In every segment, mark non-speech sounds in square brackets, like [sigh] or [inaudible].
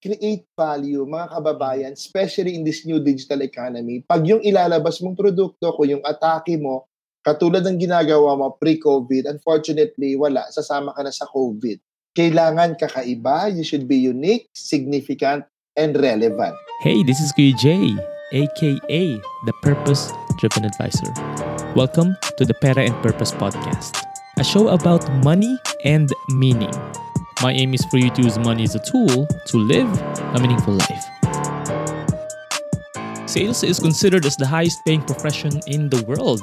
create value, mga kababayan, especially in this new digital economy. Pag yung ilalabas mong produkto, kung yung atake mo, katulad ng ginagawa mo pre-COVID, unfortunately, wala. Sasama ka na sa COVID. Kailangan kakaiba, you should be unique, significant, and relevant. Hey, this is Jay, aka the Purpose Driven Advisor. Welcome to the Pera and Purpose Podcast, a show about money and meaning. My aim is for you to use money as a tool to live a meaningful life. Sales is considered as the highest paying profession in the world.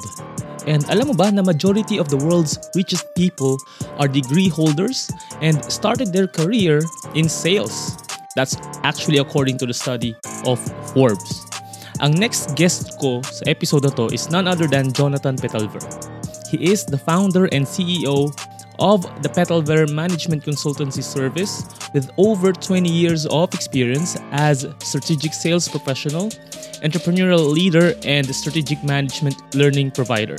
And alam mo ba na majority of the world's richest people are degree holders and started their career in sales. That's actually according to the study of Forbes. Ang next guest ko sa episode na to is none other than Jonathan Petalver. He is the founder and CEO of the Petalware Management Consultancy Service with over 20 years of experience as strategic sales professional, entrepreneurial leader, and strategic management learning provider.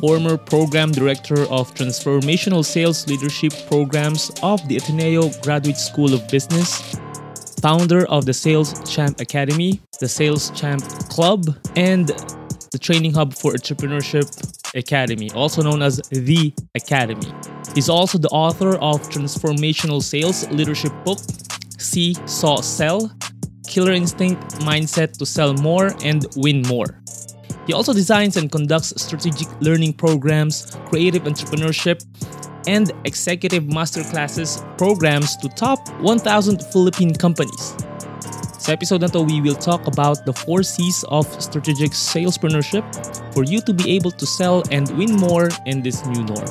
Former program director of transformational sales leadership programs of the Ateneo Graduate School of Business, founder of the Sales Champ Academy, the Sales Champ Club, and the Training Hub for Entrepreneurship Academy, also known as The Academy. He's also the author of transformational sales leadership book, See, Saw, Sell, Killer Instinct Mindset to Sell More and Win More. He also designs and conducts strategic learning programs, creative entrepreneurship, and executive masterclasses programs to top 1,000 Philippine companies. Sa episode na to, we will talk about the four C's of strategic salespreneurship for you to be able to sell and win more in this new norm.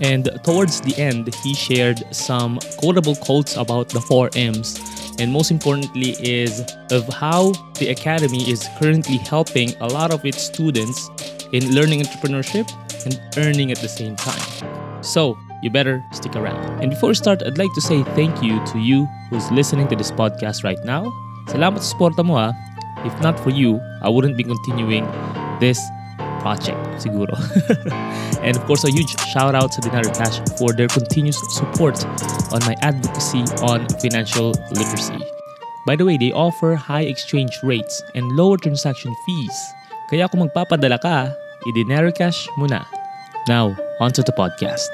And towards the end, he shared some quotable quotes about the four M's, and most importantly, is of how the Academy is currently helping a lot of its students in learning entrepreneurship and earning at the same time. So, you better stick around. And before we start, I'd like to say thank you to you who's listening to this podcast right now. Salamat sa suporta mo ha. If not for you, I wouldn't be continuing this project siguro. [laughs] and of course, a huge shout out to Dinar Cash for their continuous support on my advocacy on financial literacy. By the way, they offer high exchange rates and lower transaction fees. Kaya kung magpapadala ka, i-Dinero Cash muna. Now, onto the podcast.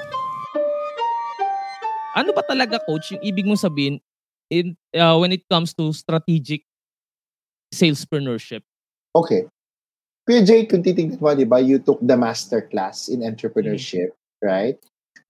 Ano ba talaga coach yung ibig mong sabihin in uh, when it comes to strategic salespreneurship? Okay. PJ, kung titignan mo, di ba, you took the master class in entrepreneurship, mm-hmm. right?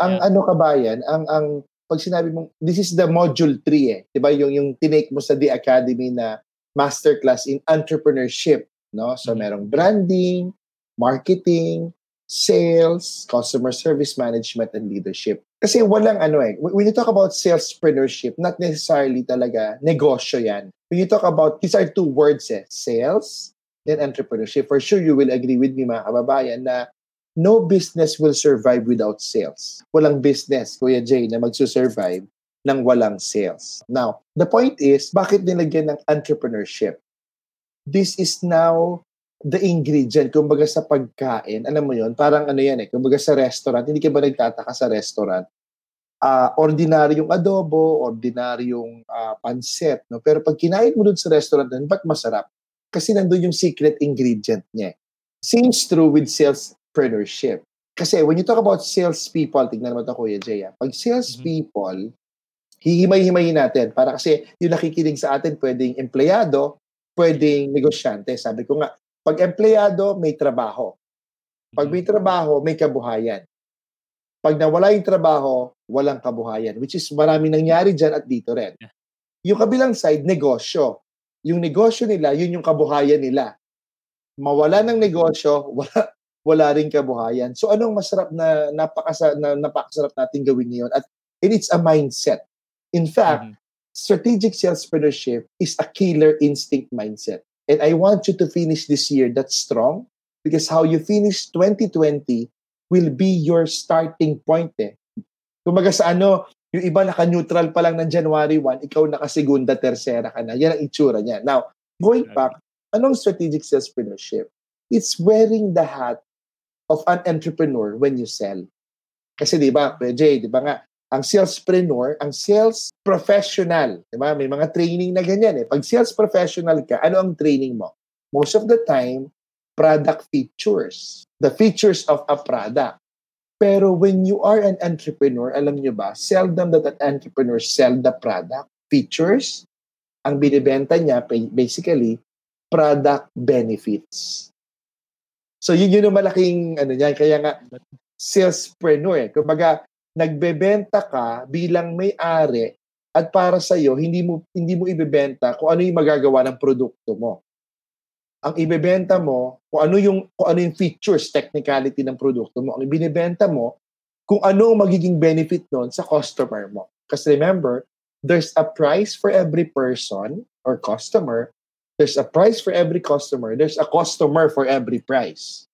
Ang yeah. ano ka ba yan, ang, ang, pag sinabi mong, this is the module 3 eh, di ba, yung, yung tinake mo sa The Academy na master class in entrepreneurship, no? So, mm-hmm. merong branding, marketing, sales, customer service management, and leadership. Kasi walang ano eh, when you talk about salespreneurship, not necessarily talaga negosyo yan. When you talk about, these are two words eh, sales, then entrepreneurship. For sure, you will agree with me mga kababayan na no business will survive without sales. Walang business, Kuya Jay, na magsusurvive ng walang sales. Now, the point is, bakit nilagyan ng entrepreneurship? This is now the ingredient, kumbaga sa pagkain, alam mo yon parang ano yan eh, kumbaga sa restaurant, hindi ka ba nagtataka sa restaurant, uh, ordinaryong adobo, ordinaryong uh, pansit, no? pero pag kinain mo dun sa restaurant, nun, ba't masarap? Kasi nandun yung secret ingredient niya. Seems true with salespreneurship. Kasi when you talk about salespeople, tignan mo ito Kuya Jay, ah. pag salespeople, mm-hmm. hihimay-himayin natin para kasi yung nakikinig sa atin pwedeng empleyado, pwedeng negosyante. Sabi ko nga, pag empleyado, may trabaho. Pag may mm-hmm. trabaho, may kabuhayan. Pag nawala yung trabaho, walang kabuhayan. Which is marami nangyari dyan at dito rin. Yung kabilang side, negosyo. Yung negosyo nila, yun yung kabuhayan nila. Mawala ng negosyo, [laughs] wala, wala rin kabuhayan. So anong masarap na napakasa, na, napakasarap natin gawin ngayon? At and it's a mindset. In fact, mm-hmm. strategic salespreneurship is a killer instinct mindset. And I want you to finish this year that strong because how you finish 2020 will be your starting point eh. Kumaga sa ano, yung iba naka-neutral pa lang ng January 1, ikaw naka-segunda, tersera ka na. Yan ang itsura niya. Now, going back, anong strategic salespreneurship? It's wearing the hat of an entrepreneur when you sell. Kasi di ba, Jay, di ba nga, ang salespreneur, ang sales professional, di ba? May mga training na ganyan eh. Pag sales professional ka, ano ang training mo? Most of the time, product features. The features of a product. Pero when you are an entrepreneur, alam nyo ba, seldom that an entrepreneur sell the product. Features, ang binibenta niya, basically, product benefits. So yun yun ang malaking ano niyan. Kaya nga, salespreneur. Eh. Kumbaga, nagbebenta ka bilang may-ari at para sa iyo hindi mo hindi mo ibebenta kung ano yung magagawa ng produkto mo. Ang ibebenta mo kung ano yung kung ano yung features, technicality ng produkto mo. Ang ibinebenta mo kung ano ang magiging benefit noon sa customer mo. Kasi remember, there's a price for every person or customer. There's a price for every customer. There's a customer for every price.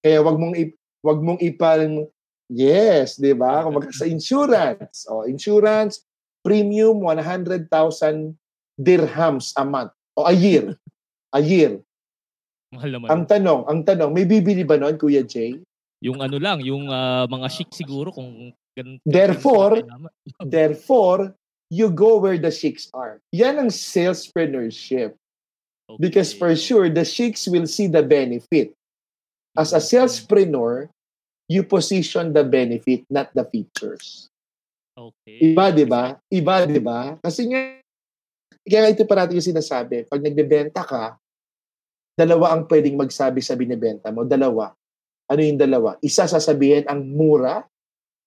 Kaya wag mong ip, wag mong ipal Yes, 'di ba? Kung sa insurance, oh, insurance premium 100,000 dirhams a month o a year. a year. Mahal naman. Ang tanong, ang tanong, may bibili ba noon, Kuya Jay? Yung ano lang, yung uh, mga chic siguro kung ganun. Therefore, [laughs] therefore, you go where the chicks are. Yan ang salespreneurship. Okay. Because for sure, the chicks will see the benefit. As a salespreneur, you position the benefit, not the features. Okay. Iba, di ba? Iba, di ba? Kasi nga, kaya ito parati yung sinasabi, pag nagbebenta ka, dalawa ang pwedeng magsabi sa binibenta mo. Dalawa. Ano yung dalawa? Isa sasabihin ang mura,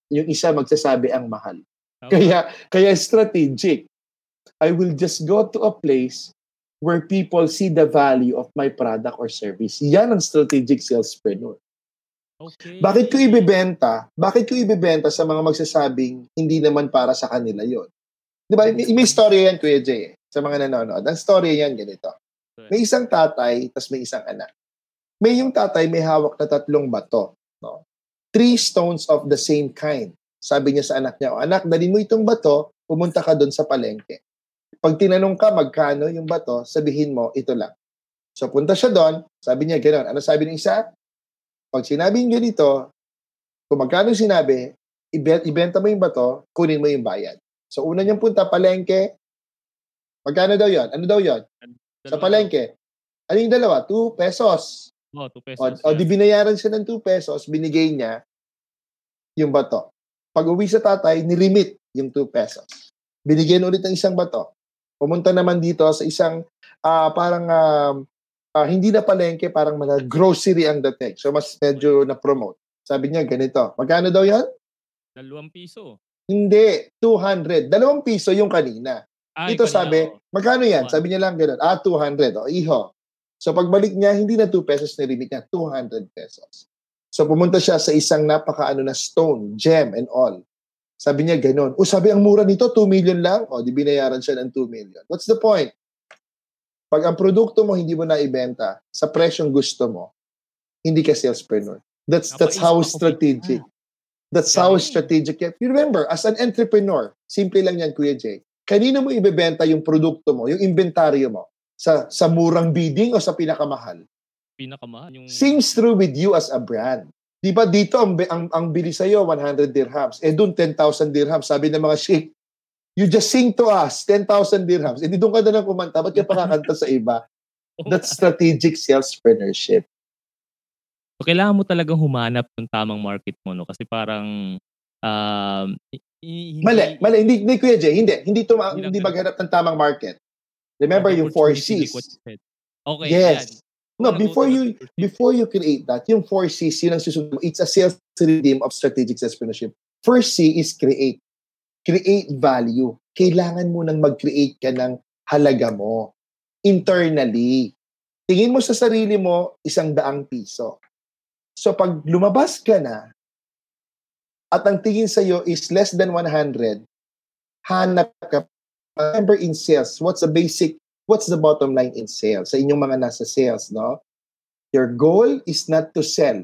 yung isa magsasabi ang mahal. Okay. Kaya, kaya strategic. I will just go to a place where people see the value of my product or service. Yan ang strategic salespreneur. Okay. Bakit ko ibebenta? Bakit ko ibebenta sa mga magsasabing hindi naman para sa kanila yon? Di ba? May, may story yan, Kuya Jay, sa mga nanonood. Ang story yan ganito. May isang tatay, tas may isang anak. May yung tatay may hawak na tatlong bato. No? Three stones of the same kind. Sabi niya sa anak niya, anak, dali mo itong bato, pumunta ka doon sa palengke. Pag tinanong ka magkano yung bato, sabihin mo, ito lang. So punta siya doon, sabi niya gano'n. Ano sabi ng isa? Pag sinabing ganito, kung magkano sinabi, ibenta mo yung bato, kunin mo yung bayad. So, una niyang punta, palengke. Magkano daw yon? Ano daw yon? Sa palengke. Ano yung dalawa? 2 pesos. Oh, 2 pesos. O, yeah. o di binayaran siya ng 2 pesos, binigay niya yung bato. Pag uwi sa tatay, nirimit yung 2 pesos. Binigyan ulit ng isang bato. Pumunta naman dito sa isang uh, parang uh, uh, hindi na palengke, parang mga grocery ang dating. So, mas medyo na-promote. Sabi niya, ganito. Magkano daw yan? Dalawang piso. Hindi, 200. Dalawang piso yung kanina. Ah, Ito sabi, oh. magkano yan? Sabi niya lang gano'n, ah, 200. O, iho. So, pagbalik niya, hindi na 2 pesos na limit niya, 200 pesos. So, pumunta siya sa isang napaka-ano na stone, gem and all. Sabi niya gano'n. O, sabi, ang mura nito, 2 million lang. O, di binayaran siya ng 2 million. What's the point? Pag ang produkto mo hindi mo na ibenta sa presyong gusto mo, hindi ka salespreneur. That's that's how strategic. That's how strategic. You remember, as an entrepreneur, simple lang yan, Kuya Jay. Kanino mo ibebenta yung produkto mo, yung inventaryo mo? Sa sa murang bidding o sa pinakamahal? Pinakamahal. Yung... Seems true with you as a brand. Di ba dito ang, ang, ang bili sa'yo, 100 dirhams. Eh doon, 10,000 dirhams. Sabi ng mga [laughs] sheikh, You just sing to us, 10,000 dirhams. Hindi doon ka na lang kumanta. Ba't ka [laughs] pakakanta sa iba? That's strategic salespreneurship. So, kailangan mo talagang humanap ng tamang market mo, no? Kasi parang, um, hindi, mali, mali. Hindi, hindi Kuya Jay, hindi. Hindi, tuma, hindi, hindi maghanap ng tamang market. Remember yung four C's. Okay, yes. Yan. No, before you before you create that, yung four C's, yun ang susunod mo. It's a sales rhythm of strategic salespreneurship. First C is create create value. Kailangan mo nang mag-create ka ng halaga mo internally. Tingin mo sa sarili mo, isang daang piso. So pag lumabas ka na, at ang tingin sa iyo is less than 100, hanap ka. Remember in sales, what's the basic, what's the bottom line in sales? Sa inyong mga nasa sales, no? Your goal is not to sell.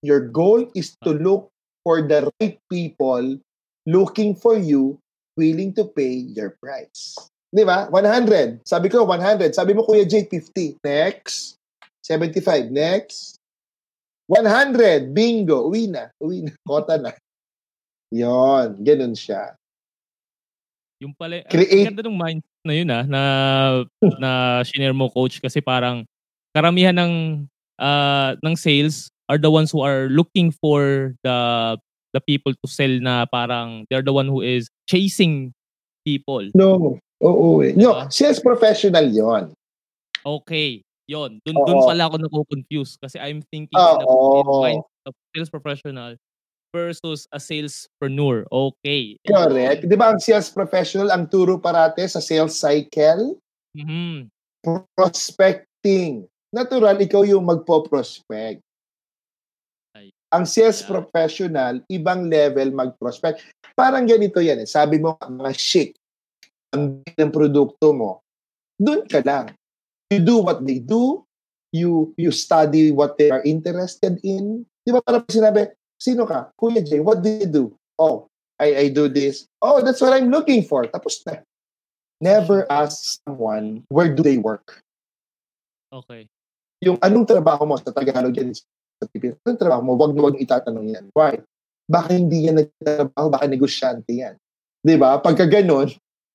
Your goal is to look for the right people looking for you, willing to pay your price. Di ba? 100. Sabi ko, 100. Sabi mo, Kuya J, 50. Next. 75. Next. 100. Bingo. Uwi na. Uwi na. [laughs] Kota na. Yon, ganun siya. Yung pala, Create- ang ganda ng mind na yun ah, na, na shinare mo coach kasi parang karamihan ng ah, ng sales are the ones who are looking for the the people to sell na parang they're the one who is chasing people. No, oo eh. No, sales professional yon. Okay. Yon, dun, dun pala ako nako-confuse kasi I'm thinking mind of sales professional versus a salespreneur. Okay. Correct. Di ba ang sales professional, ang turo parate sa sales cycle, Mhm. prospecting. Natural, ikaw yung magpo-prospect. Ang sales yeah. professional, ibang level mag-prospect. Parang ganito yan eh. Sabi mo, mga chic, ang ng produkto mo, doon ka lang. You do what they do, you you study what they are interested in. Di ba parang sinabi, sino ka? Kuya Jay, what do you do? Oh, I, I do this. Oh, that's what I'm looking for. Tapos na. Never ask someone, where do they work? Okay. yung anong trabaho mo sa Tagalog yan sa Pilipinas, anong trabaho mo, wag na wag itatanong yan. Why? Baka hindi yan nagtatrabaho, baka negosyante yan. Di ba? Pagka ganun,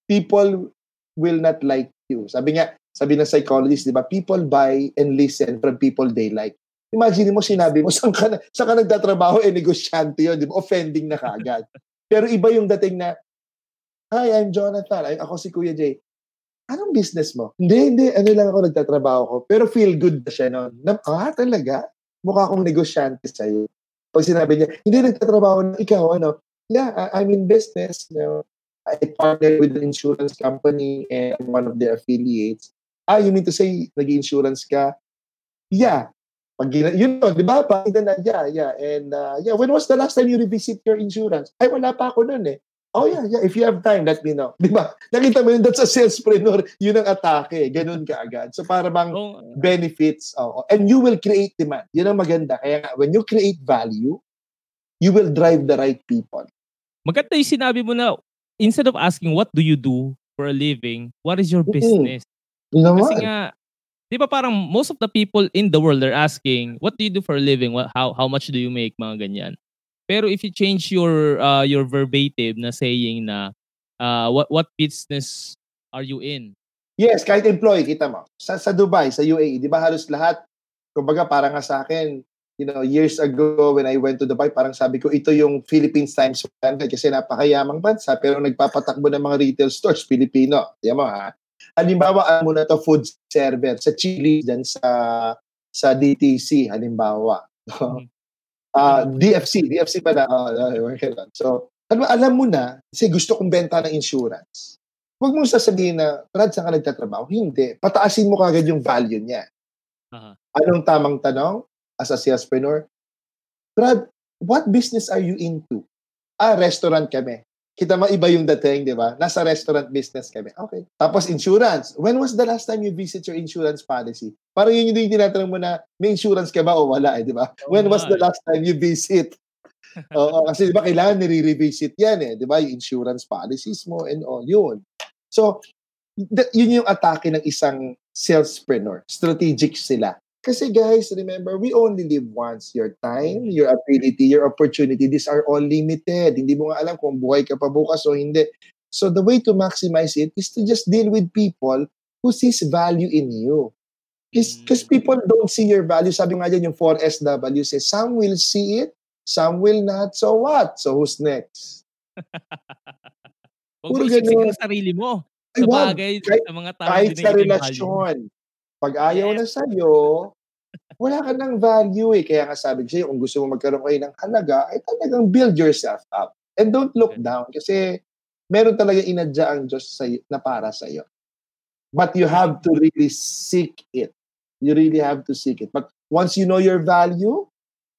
people will not like you. Sabi nga, sabi ng psychologist, di ba, people buy and listen from people they like. Imagine mo, sinabi mo, [laughs] saan ka, na, saan ka nagtatrabaho, eh, negosyante yun, di ba? Offending na kaagad. [laughs] Pero iba yung dating na, Hi, I'm Jonathan. Ay, ako si Kuya Jay anong business mo? Hindi, hindi. Ano lang ako nagtatrabaho ko. Pero feel good na siya noon. Na, ah, talaga? Mukha akong negosyante sa'yo. Pag sinabi niya, hindi nagtatrabaho na ikaw, ano? Yeah, I- I'm in business. You know, I partnered with an insurance company and one of their affiliates. Ah, you mean to say, nag-insurance ka? Yeah. Pag yun no, di ba? Pag na, yeah, yeah. And uh, yeah, when was the last time you revisit your insurance? Ay, wala pa ako noon eh. Oh yeah, yeah. If you have time, let me know. Di ba? [laughs] Nakita mo yun, that's a salespreneur. Yun ang atake. Ganun ka agad. So para bang Oh, benefits. oo. And you will create demand. Yun ang maganda. Kaya nga, when you create value, you will drive the right people. maganda yung sinabi mo na instead of asking what do you do for a living, what is your business? Yun Kasi naman. nga, di ba parang most of the people in the world are asking, what do you do for a living? What, how, how much do you make? Mga ganyan. Pero if you change your uh, your verbatim na saying na uh, what what business are you in? Yes, kahit employee, kita mo. Sa, sa Dubai, sa UAE, di ba halos lahat, kumbaga parang nga sa akin, you know, years ago when I went to Dubai, parang sabi ko, ito yung Philippines times 100 kasi napakayamang bansa, pero nagpapatakbo ng mga retail stores, Pilipino. Di mo ha? Halimbawa, ano muna to food server sa Chili, dyan sa sa DTC, halimbawa. Mhm. Ah, DFC, DFC pala. Uh, so, alam, alam mo na, kasi gusto kong benta ng insurance. Huwag mong sasabihin na, Brad, saan ka nagtatrabaho? Hindi. Pataasin mo kagad yung value niya. Aha. Anong tamang tanong as a salespreneur? Brad, what business are you into? Ah, restaurant kami. Kita mo, iba yung dating, di ba? Nasa restaurant business kami. Okay. Tapos insurance. When was the last time you visit your insurance policy? Parang yun yung tinatanong mo na, may insurance ka ba o wala, eh, di ba? Oo When was nga the last time you visit? [laughs] Oo, kasi di ba kailangan nire-revisit yan eh, di ba? Yung insurance policies mo and all, yun. So, yun yung atake ng isang salespreneur. Strategic sila. Kasi guys, remember, we only live once. Your time, your ability, your opportunity, these are all limited. Hindi mo nga alam kung buhay ka pa bukas o hindi. So the way to maximize it is to just deal with people who sees value in you. Because Mm. people don't see your value. Sabi nga dyan yung 4SW says, some will see it, some will not. So what? So who's next? [laughs] Huwag Puro mo ganun. ang sarili mo sa bagay, sa mga tao Kahit sa relasyon. Pag ayaw Yes. na sa'yo, wala ka ng value eh. Kaya nga sabi ko sa'yo, kung gusto mo magkaroon kayo ng halaga, ay talagang build yourself up. And don't look Okay. down kasi meron talaga inadya ang Diyos sa'yo, na para sa'yo. But you have to really seek it. You really have to seek it. But once you know your value,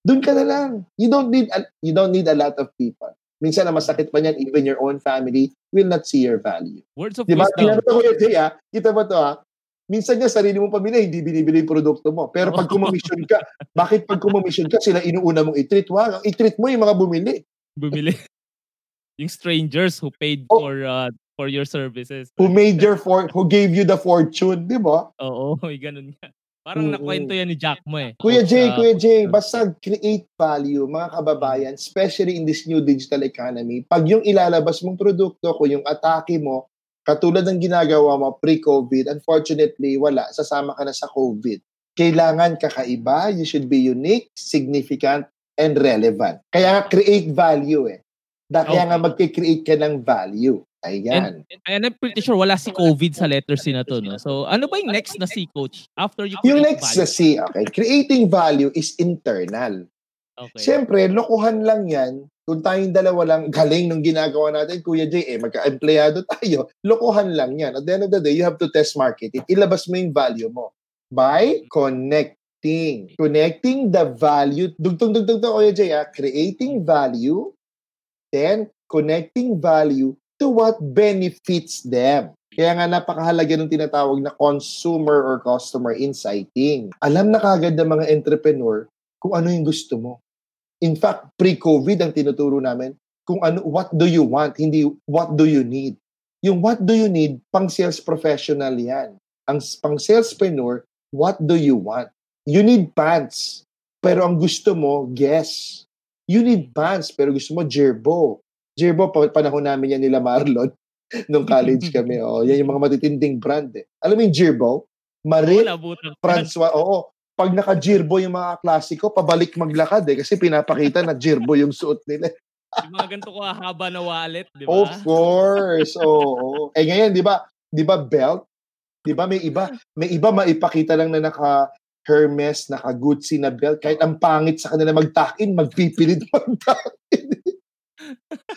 dun ka na lang. You don't need a, you don't need a lot of people. Minsan na masakit pa niyan, even your own family will not see your value. Words of Di ba? wisdom. Tingnan mo Kuya Jay, ah. Kita mo to, ha? Minsan nga, sarili mong pamilya, hindi binibili yung produkto mo. Pero pag kumomisyon ka, bakit pag kumomisyon ka, sila inuuna mong i-treat? Wag, ang i-treat mo yung mga bumili. Bumili. [laughs] yung strangers who paid Oh. for uh, for your services. Who made your for, who gave you the fortune, di ba? Oo, [laughs] may ganun nga. Parang Mm-mm. nakwento yan ni Jack mo eh. Kuya Jay, uh, Kuya Jay, basta create value, mga kababayan, especially in this new digital economy. Pag yung ilalabas mong produkto, kung yung atake mo, katulad ng ginagawa mo pre-COVID, unfortunately, wala. Sasama ka na sa COVID. Kailangan kakaiba, you should be unique, significant, and relevant. Kaya nga, create value eh. Da, kaya Okay. nga magkikreate ka ng value. Ayan. And I'm pretty sure wala si COVID sa letter C na to, no? So, ano ba yung next na C, coach? After you yung next value? na C, okay, creating value is internal. Okay. Siyempre, lokohan lang yan. Kung tayong dalawa lang, [laughs] galing nung ginagawa natin, Kuya Jay, eh, magka-empleyado tayo. [laughs] Lokohan lang yan. At the end of the day, you have to test market it. Ilabas mo yung value mo by connecting. Connecting the value. Dugtong-dugtong to, Kuya Jay, ah. Creating value, then connecting value to what benefits them. Kaya nga napakahalaga ng tinatawag na consumer or customer insighting. Alam na kagad ng mga entrepreneur kung ano yung gusto mo. In fact, pre-COVID ang tinuturo namin kung ano what do you want, hindi what do you need. Yung what do you need, pang sales professional yan. Ang pang salespreneur, what do you want? You need pants, pero ang gusto mo, guess. You need pants, pero gusto mo gerbo. Gerbo, pa- panahon namin yan nila Marlon [laughs] nung college kami. [laughs] Oh, yan yung mga matitinding brand eh. Alam mo yung gerbo? Marit. Francois, oo. Pag naka-jirbo yung mga klasiko, pabalik maglakad eh. Kasi pinapakita na jirbo yung suot nila. [laughs] Yung mga ganito ko haba na wallet, di ba? Of course, oo. Eh ngayon, di ba, di ba belt? Di ba may iba, may iba maipakita lang na naka Hermes, naka Gucci na belt. Kahit ang pangit sa kanila magtakin, magpipilit [laughs] magtakin.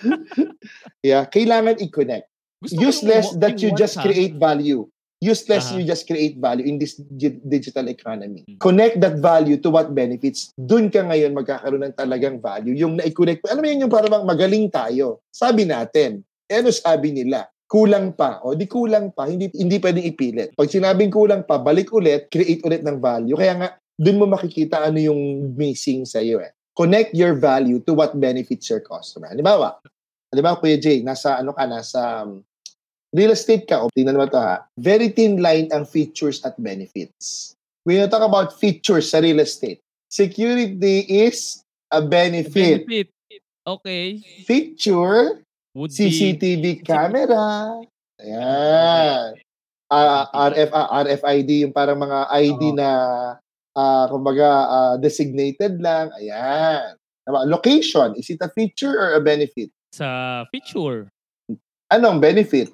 [laughs] yeah, kailangan i-connect. Gusto Useless that you just ha? create value. Useless Aha. you just create value in this gi- digital economy. Mm. Connect that value to what benefits. Doon ka ngayon magkakaroon ng talagang value. Yung na-connect. Alam mo yun yung parang magaling tayo. Sabi natin. Eh ano sabi nila? Kulang pa. O di kulang pa. Hindi, hindi pwedeng ipilit. Pag sinabing kulang pa, balik ulit, create ulit ng value. Kaya nga, doon mo makikita ano yung missing sa iyo eh. Connect your value to what benefits your customer. Halimbawa, halimbawa Kuya Jay, nasa ano ka, nasa um, real estate ka, o tingnan mo to ha, very thin line ang features at benefits. When you talk about features sa real estate, security is a benefit. Benefit. Okay. Feature, Would be... CCTV camera. Ayan. Ah, RF, ah, RFID, yung parang mga ID Oo. na, ah, kumbaga, ah, designated lang. Ayan. Location, is it a feature or a benefit? Sa feature. Anong benefit?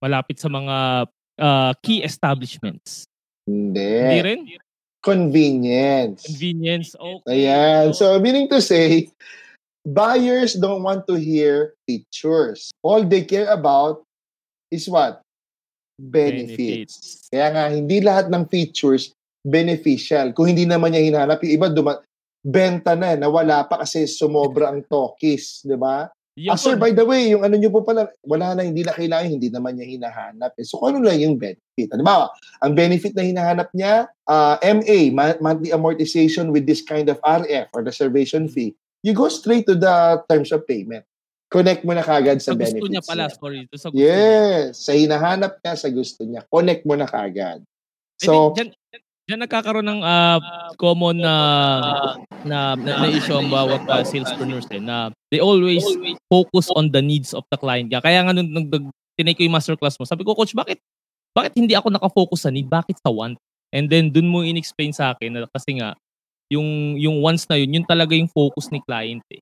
Malapit sa mga uh, key establishments. Hindi. Hindi rin? Convenience. Convenience. Okay. Ayan. So, meaning to say, buyers don't want to hear features. All they care about is what? Benefits. Kaya nga, hindi lahat ng features beneficial. Kung hindi naman niya hinahanap, yung iba duma- benta na, nawala pa kasi sumobra ang tokis, di ba? Yun Ah, sir, by the way, yung ano nyo po pala, wala na, hindi na kailangan, hindi naman niya hinahanap. Eh. So, ano lang yung benefit? Halimbawa, ang benefit na hinahanap niya, ah, MA, monthly amortization with this kind of RF or reservation fee, you go straight to the terms of payment. Connect mo na kagad sa, sa gusto benefits niya pala, niya. sorry. Sa gusto niya. Yes, sa hinahanap niya, sa gusto niya. Connect mo na kagad. So, So, dyan, dyan nagkakaroon ng ah, common na, na, na, na issue ang bawat uh, salespreneurs eh, na they always focus on the needs of the client. Kaya, kaya nga nung, nung, tinake ko yung masterclass mo, sabi ko, Coach, bakit bakit hindi ako nakafocus sa need? Bakit sa want? And then, dun mo in-explain sa akin na kasi nga, yung, yung wants na yun, yun talaga yung focus ni client eh.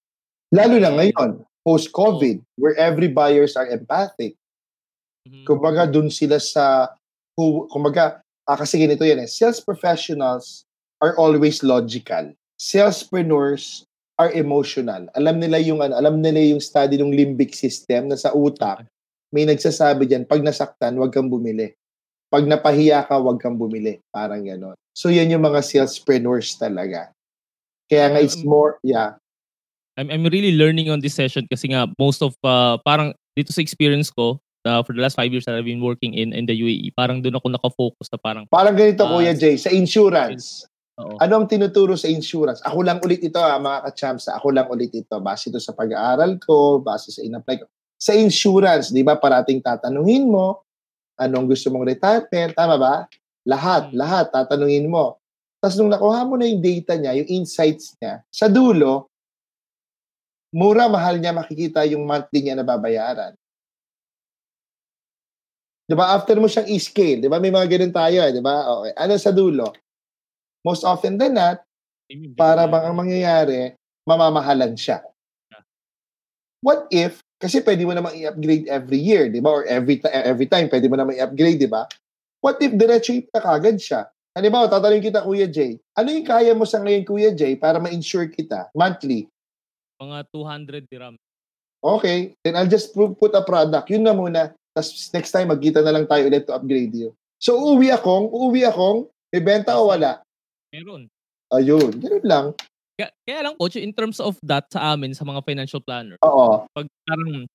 lalo na ngayon, post-COVID, where every buyers are empathic. Mhm. Kumbaga, dun sila sa, kumbaga, ah, kasi ganito yan eh, sales professionals are always logical. Salespreneurs are emotional. Alam nila yung ano, alam nila yung study ng limbic system na sa utak. May nagsasabi diyan, pag nasaktan, wag kang bumili. Pag napahiya ka, wag kang bumili. Parang gano'n. So, yan yung mga salespreneurs talaga. Kaya nga, it's more, yeah. I'm, I'm really learning on this session kasi nga most of uh, parang dito sa experience ko uh, for the last five years that I've been working in in the UAE parang doon ako nakafocus na parang Parang ganito, Ah, Kuya Jay, sa insurance. oo. Ano ang tinuturo sa insurance? Ako lang ulit ito, ha, mga ka-champs. Ako lang ulit ito. Base ito sa pag-aaral ko, base sa in-apply ko. Sa insurance, di ba, parating tatanungin mo, anong gusto mong retirement, tama ba? Lahat, Mm. lahat, tatanungin mo. Tapos nung nakuha mo na yung data niya, yung insights niya, sa dulo, mura, mahal niya makikita yung monthly niya na babayaran. Di ba? After mo siyang i-scale, di ba? May mga ganun tayo, eh, di ba? Okay. Ano sa dulo? Most often than not, para bang ang mangyayari, mamamahalan siya. What if, kasi pwede mo namang i-upgrade every year, di ba? Or every, every time, pwede mo namang i-upgrade, di ba? What if diretso yung kagad siya? Halimbawa, tatanungin kita, Kuya Jay, ano yung kaya mo sa ngayon, Kuya Jay, para ma-insure kita monthly? Mga 200 dirham. Okay, then I'll just pu- put a product. Yun na muna. Tapos next time, magkita na lang tayo ulit to upgrade you. So, uuwi akong, uuwi akong, may benta o wala? Meron. Ayun, ganun lang. Kaya, kaya lang, coach, in terms of that sa amin, sa mga financial planner, Oo. pag parang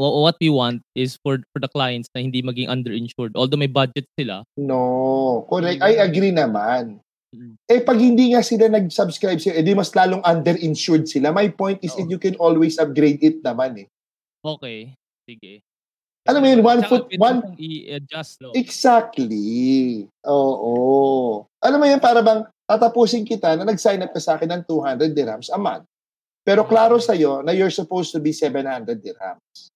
wha- what we want is for for the clients na hindi maging underinsured. Although may budget sila, No, correct. I agree naman. Mm. Eh, pag hindi nga sila nag-subscribe sila, edi mas lalong underinsured sila. My point is Oo. that you can always upgrade it naman eh. okay, sige. Alam mo yun, one foot, one, i-adjust, no? exactly. Oo. Alam mo yun, para bang tatapusin kita na nag-sign up ka sa akin ng 200 dirhams a month. Pero klaro sa'yo na you're supposed to be 700 dirhams.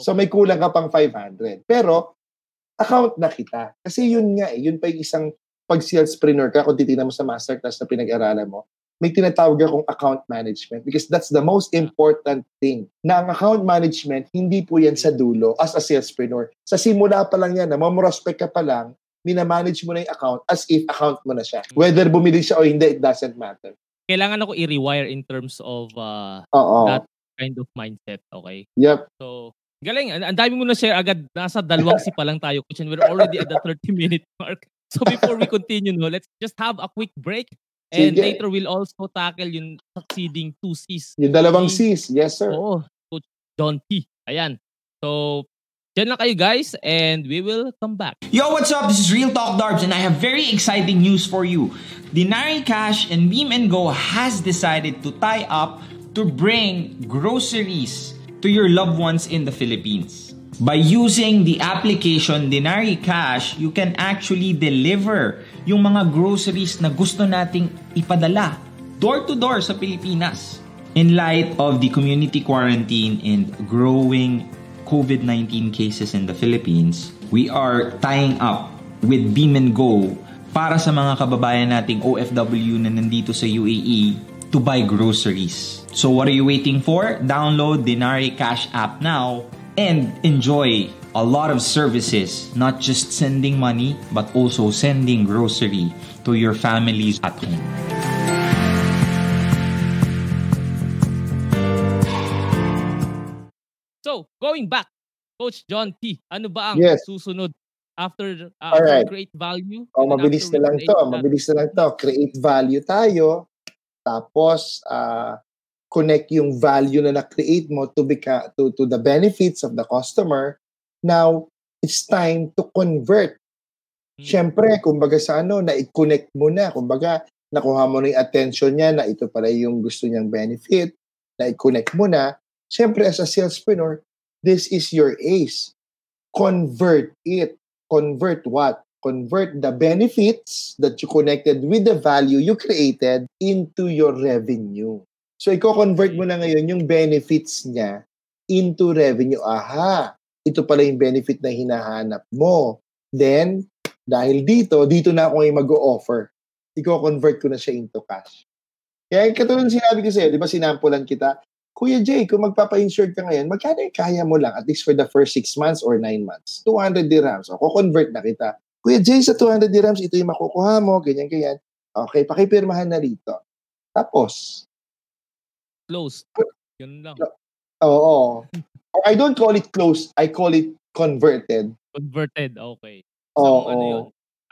So may kulang ka pang 500. Pero, account na kita. Kasi yun nga eh, yun pa yung isang pag salespreneur ka, kung titignan mo sa masterclass na pinag-aralan mo, may tinatawag akong account management because that's the most important thing. Na ang account management, hindi po yan sa dulo as a salespreneur. Sa simula pa lang yan, na mamrospect ka pa lang, minamanage mo na yung account as if account mo na siya. Whether bumili siya o hindi, it doesn't matter. Kailangan ako i-rewire in terms of uh, Oo. That- kind of mindset, okay? Yep. So, galing. Ang dami mo na share agad. Nasa dalawang si pa lang tayo, and we're already at the 30-minute mark. So, before we continue, no, let's just have a quick break. And Sige. later, we'll also tackle yung succeeding two C's. Yung dalawang C's. Yes, sir. Oo, Coach John P. Ayan. So, dyan lang kayo guys and we will come back. Yo, what's up? This is Real Talk Darbs, and I have very exciting news for you. Dinari Cash and Beam and Go has decided to tie up to bring groceries to your loved ones in the Philippines. By using the application Dinari Cash, you can actually deliver yung mga groceries na gusto nating ipadala door to door sa Pilipinas. In light of the community quarantine and growing COVID-19 cases in the Philippines, we are tying up with Beam and Go para sa mga kababayan nating OFW na nandito sa UAE to buy groceries. So what are you waiting for? Download Dinari Cash app now and enjoy a lot of services, not just sending money, but also sending grocery to your families at home. So, going back, Coach John T, Ano ba ang Yes. susunod after uh, Alright. create value? Oh, and mabilis na lang to. that- Mabilis na lang to. Create value tayo. Tapos, ah, connect yung value na na-create mo to, beca- to, to the benefits of the customer. Now, it's time to convert. Hmm. Siyempre, kumbaga sa ano, na-connect mo na. Kumbaga, nakuha mo na yung attention niya na ito pala yung gusto niyang benefit. Na-connect mo na. Siyempre, as a salespreneur, this is your ace. Convert it. Convert what? Convert the benefits that you connected with the value you created into your revenue. So, i-convert mo na ngayon yung benefits niya into revenue. Aha, ito pala yung benefit na hinahanap mo. Then, dahil dito, dito na ako ngayon mag-o-offer. Iko-convert ko na siya into cash. Kaya katulad sinabi ko sa'yo, di ba sinampulan kita, Kuya Jay, kung magpapa-insure ka ngayon, magkano yung kaya mo lang, at least for the first 6 months or 9 months? 200 dirhams. O, convert na kita. Kuya Jay, sa 200 dirhams, ito yung makukuha mo, ganyan, ganyan. Okay, pakipirmahan na rito. Tapos, Closed. Yun lang. oo. I don't call it closed, I call it converted. Converted. Okay. Oo. Some, ano yun?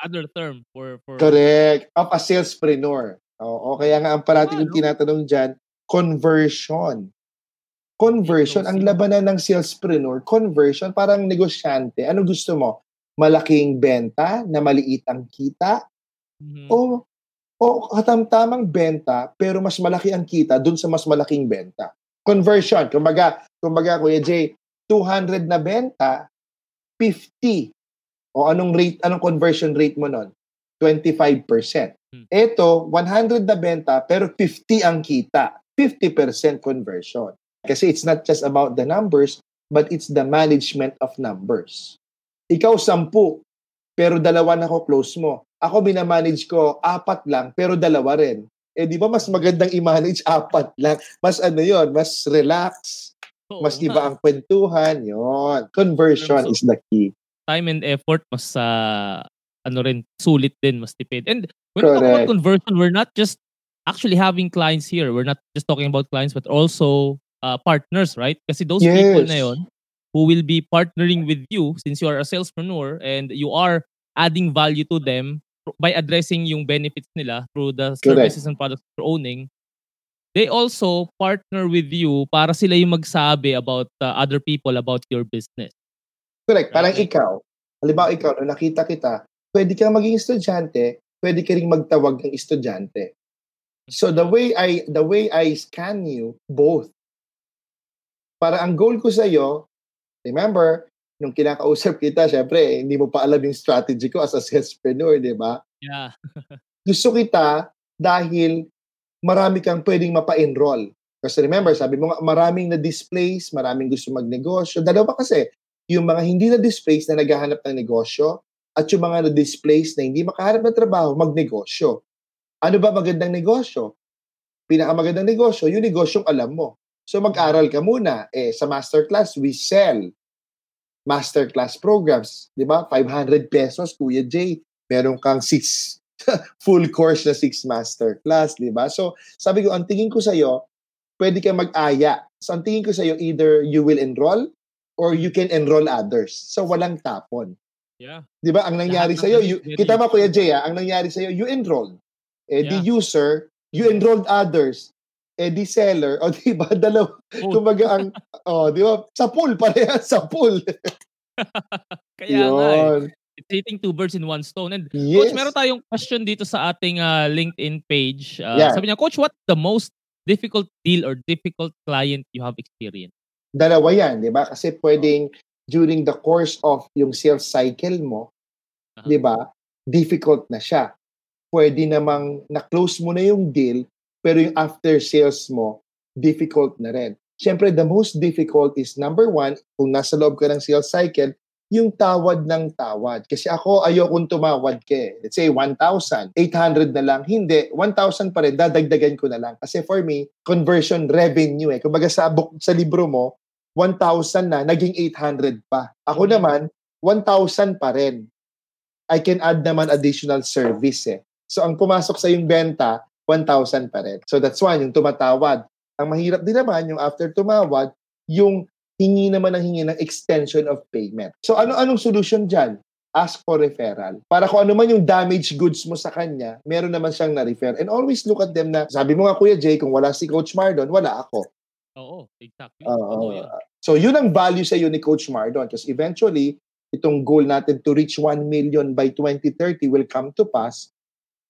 Other term for... for Correct. Of a salespreneur. Oo. Kaya nga ang parati Ah, kong no? tinatanong dyan, conversion. Conversion. Ang labanan ng salespreneur, conversion, parang negosyante. Ano gusto mo? Malaking benta na maliit ang kita? Mhm. O, o katamtamang benta pero mas malaki ang kita dun sa mas malaking benta? Conversion. Kumbaga, kumbaga Kuya Jay, 200 na benta, 50. O anong rate, anong conversion rate mo nun? 25%. Hmm. Ito, 100 na benta, pero 50 ang kita. 50% conversion. Kasi it's not just about the numbers, but it's the management of numbers. Ikaw, sampu, pero dalawa na ko close mo. Ako, binamanage ko, apat lang, pero dalawa rin. Eh, di ba mas magandang i-manage [laughs] apat lang? Mas ano yon mas relax, Oo mas iba ang kwentuhan, yon Conversion So- is the key. time and effort mas sa ano rin sulit din mas tipid. And when we talk about Correct. conversion, we're not just actually having clients here. We're not just talking about clients but also uh, partners, right? Kasi those people Yes. na yon who will be partnering with you since you are a salespreneur and you are adding value to them by addressing yung benefits nila through the Correct. services and products you're owning. They also partner with you para sila yung magsabi about uh, other people about your business. Correct. Parang Right. ikaw, halimbawa ikaw, nung nakita kita, pwede kang maging estudyante, pwede ka ring magtawag ng estudyante. So the way I the way I scan you both. Para ang goal ko sa iyo, remember, nung kinakausap kita, syempre, hindi mo pa alam yung strategy ko as a salespreneur, di ba? Yeah. [laughs] Gusto kita dahil marami kang pwedeng mapa-enroll. Kasi remember, sabi mo nga, maraming na-displace, maraming gusto magnegosyo. Dalawa kasi, yung mga hindi na-displace na naghahanap ng negosyo at yung mga na-displace na hindi makahanap ng trabaho, magnegosyo. Ano ba magandang negosyo? Pinakamagandang negosyo, yung negosyong alam mo. So mag-aral ka muna. Eh, sa masterclass, we sell masterclass programs. Di ba? 500 pesos, Kuya Jay. Meron kang 6 [laughs] full course na 6 masterclass. Di ba? So, sabi ko, ang tingin ko sa'yo, pwede kang mag-aya. So, ang tingin ko sa'yo, either you will enroll or you can enroll others. So, walang tapon. Yeah. Di ba? Ang nangyari Lahat sa'yo, very, you, kita mo Kuya Jay, ah, ang nangyari sa'yo, you enrolled. Eh, the Yeah. user, you enrolled others. Eh, seller, o di ba, dalawa, Oh. kumbaga ang, [laughs] oh, di ba, sa pool, parehas sa pool. [laughs] Kaya nga eh. Yun. It's hitting two birds in one stone. And Yes. Coach, meron tayong question dito sa ating uh, LinkedIn page. Uh, Yeah. Sabi niya, Coach, what the most difficult deal or difficult client you have experienced? dalawa yan, di ba? Kasi pwedeng during the course of yung sales cycle mo, Aha. di ba, difficult na siya. Pwede namang na-close mo na yung deal, pero yung after sales mo, difficult na rin. Siyempre, the most difficult is number one, kung nasa loob ka ng sales cycle, yung tawad ng tawad. Kasi ako, ayokong tumawad ka eh. Let's say, 1,000. 800 na lang. Hindi, 1,000 pa rin. Dadagdagan ko na lang. Kasi for me, conversion revenue eh. Kumbaga sa, book, sa libro mo, 1,000 na, naging 800 pa. Ako naman, 1,000 pa rin. I can add naman additional service eh. So, ang pumasok sa yung benta, 1,000 pa rin. So, that's one, yung tumatawad. Ang mahirap din naman, yung after tumawad, yung hingi naman ng hingi ng extension of payment. So, ano-anong solution dyan? Ask for referral. Para kung ano man yung damaged goods mo sa kanya, meron naman siyang na-refer. And always look at them na, sabi mo nga, Kuya Jay, kung wala si Coach Mardon, wala ako. Oo, exactly. Oo. Totoo yun. So, yun ang value sa ni Coach Mardon. Because eventually, itong goal natin to reach 1 million by 2030 will come to pass.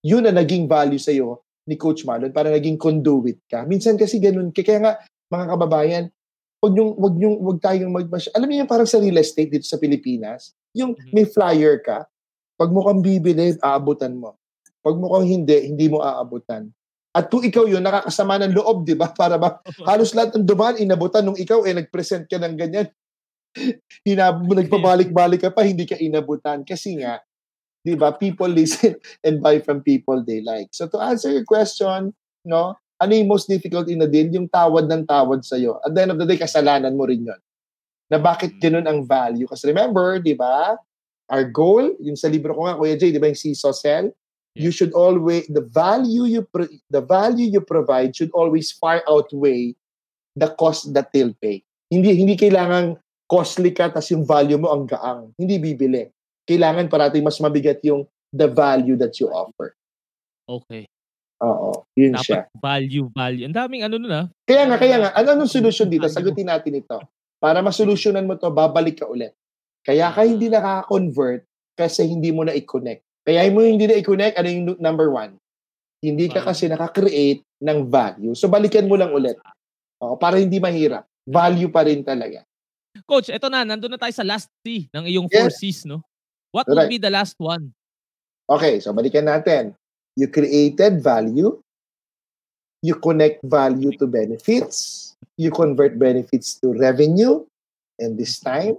Yun ang naging value sa iyo ni Coach Mardon para naging conduit ka. Minsan kasi ganun. Kaya nga, mga kababayan, wag yung wag yung wag tayong mag Alam niyo yung parang sa real estate dito sa Pilipinas, yung Mhm. may flyer ka, pag mo kang bibili, aabutan mo. Pag mo kang hindi, hindi mo aabutan. At kung ikaw yun, nakakasama ng loob, di ba? [laughs] Para ba, halos lahat ng dumaan, inabutan nung ikaw, eh, nag-present ka ng ganyan. [laughs] Hinab mo, nagpabalik-balik ka pa, hindi ka inabutan. Kasi nga, di ba, people [laughs] listen and buy from people they like. So to answer your question, no, ano yung most difficult in a deal? Yung tawad ng tawad sa'yo. At the end of the day, kasalanan mo rin yun. Na bakit ganun ang value? Kasi remember, di ba, our goal, yung sa libro ko nga, Kuya Jay, di ba yung seesaw cell? You should always, the value you, pro- the value you provide should always far outweigh the cost that they'll pay. Hindi, hindi kailangan costly ka, tas yung value mo ang gaang. Hindi bibili. Kailangan parating mas mabigat yung the value that you offer. Okay. Oo, yun siya. Dapat value, value. Ang daming ano nun ah. Kaya nga, kaya nga, ano anong solusyon dito? Sagutin natin ito. Para masolusyonan mo to, babalik ka ulit. Kaya ka hindi nakaka-convert kasi hindi mo na i-connect. Kaya mo hindi na i-connect, ano yung number one? Hindi ka Value. kasi nakaka-create ng value. So, balikan mo lang ulit. Oo, para hindi mahirap. Value pa rin talaga. Coach, eto na, nandun na tayo sa last C ng iyong four Yes. C's, no? What would Correct. be the last one? Okay, so balikan natin. You created value. You connect value to benefits. You convert benefits to revenue. And this time,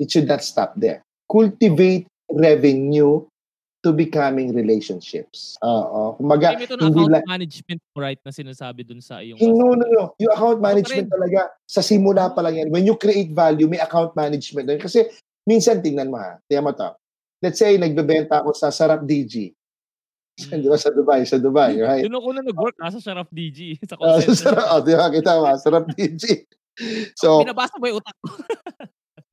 it should not stop there. Cultivate revenue to becoming relationships. Oo. Kumaga, Same ito na hindi account lang, management mo, right, na sinasabi dun sa iyong... no, no, no. Yung account management talaga, sa simula pa lang yan. When you create value, may account management. Kasi, minsan, tingnan mo ha. Tingnan mo to. Let's say, nagbebenta ako sa Sarap DG. [laughs] Di ba? Sa Dubai, sa Dubai, right? Doon ako na nag-work, nasa Sharaf DG. Sa Uh, [laughs] call sa center. Sarap, oh, di ba? Kita mo, Sarap DG. [laughs] So, Binabasa mo yung utak ko.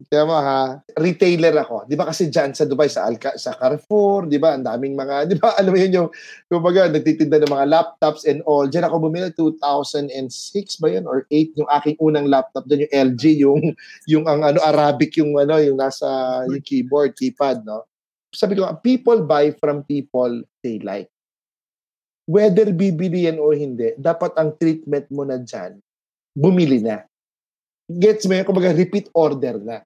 Kaya mo ha, retailer ako. 'Di ba kasi diyan sa Dubai sa Alca, sa Carrefour, 'di ba? Ang daming mga, [laughs] 'di ba? Alam mo 'yun yung kumbaga nagtitinda ng mga laptops and all. Diyan ako bumili 2006 ba 'yun or 8 yung aking unang laptop doon yung LG yung yung ang ano Arabic yung ano yung nasa yung keyboard, keypad, no? Sabi ko, people buy from people they like. Whether bibili yan o hindi, dapat ang treatment mo na dyan, bumili na. Gets mo yun? Kumbaga, repeat order na.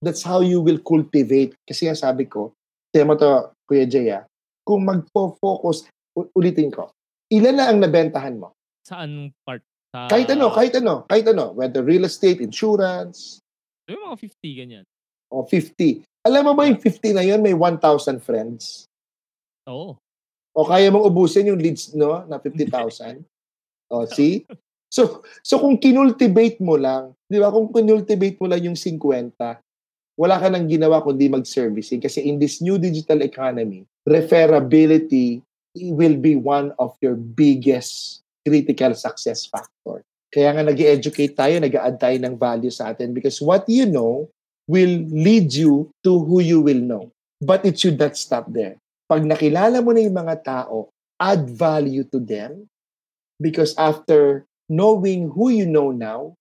That's how you will cultivate. Kasi nga sabi ko, mo to, Kuya Jay, ah, kung magpo-focus, ulitin ko, ilan na ang nabentahan mo? Saan part? Sa, Kahit ano, kahit ano, kahit ano, whether real estate, insurance, Yung mga 50, ganyan. o 50. Alam mo ba yung 50 na yun, may 1,000 friends? Oo. O kaya mong ubusin yung leads, no, na 50,000? [laughs] o, see? So, so kung kinultivate mo lang, di ba, kung kinultivate mo lang yung 50, wala ka nang ginawa kundi mag-servicing. Kasi in this new digital economy, referability will be one of your biggest critical success factor. Kaya nga nag educate tayo, nag add tayo ng value sa atin because what you know will lead you to who you will know. But it should not stop there. Pag nakilala mo na yung mga tao, add value to them because after knowing who you know now,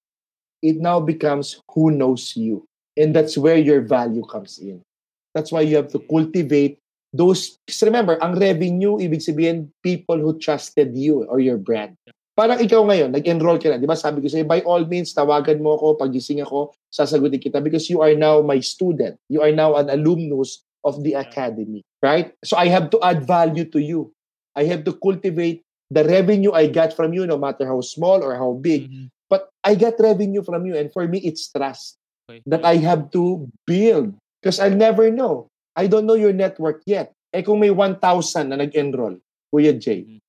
it now becomes who knows you. And that's where your value comes in. That's why you have to cultivate those. Because remember, ang revenue, ibig sabihin, people who trusted you or your brand. Parang ikaw ngayon, nag-enroll ka na. Di ba sabi ko sa'yo, by all means, tawagan mo ako, pagising ako, sasagutin kita because you are now my student. You are now an alumnus of the academy. Right? So I have to add value to you. I have to cultivate the revenue I got from you, no matter how small or how big, Mhm. but I get revenue from you. And for me, it's trust Okay. that I have to build. Because I'll never know. I don't know your network yet. Eh kung may 1,000 na nag-enroll, Kuya Jay, Mhm.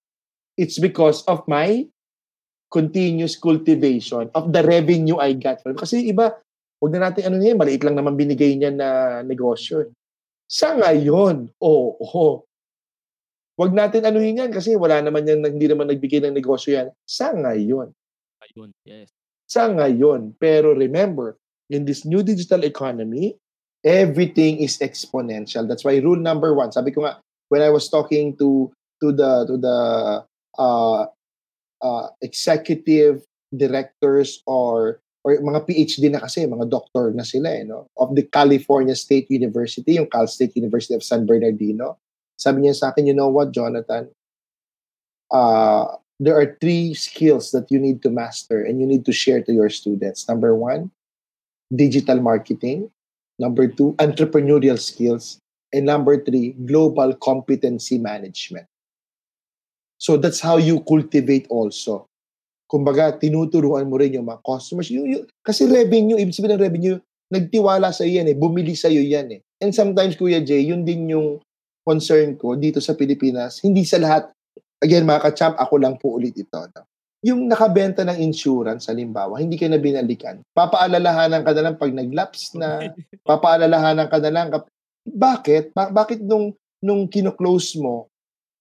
it's because of my continuous cultivation of the revenue I got Kasi iba, huwag na natin ano niyan, maliit lang naman binigay niya na negosyo. Sa ngayon, oo, oo. Huwag natin anuhin yan kasi wala naman yan, hindi naman nagbigay ng negosyo yan. Sa ngayon Ayun, yes. sa ngayon. Pero remember, in this new digital economy, everything is exponential. That's why rule number one, sabi ko nga, when I was talking to to the to the uh, uh, executive directors or or mga PhD na kasi, mga doctor na sila eh, no? of the California State University, yung Cal State University of San Bernardino. Sabi niya sa akin, you know what, Jonathan? Uh, there are three skills that you need to master and you need to share to your students. Number one, digital marketing. Number two, entrepreneurial skills. And number three, global competency management. So that's how you cultivate also. Kumbaga, tinuturuan mo rin yung mga customers. Yung, yung, kasi revenue, ibig sabihin ng revenue, nagtiwala sa yan eh, bumili sa iyo yan eh. And sometimes, Kuya Jay, yun din yung concern ko dito sa Pilipinas. Hindi sa lahat, again, mga ka-champ, ako lang po ulit ito. No? Yung nakabenta ng insurance, halimbawa, hindi ka na binalikan. Papaalalahanan ka na lang pag nag-lapse na, [laughs] papaalalahanan ka na lang. Kap- bakit? Ba- bakit nung, nung kino-close mo,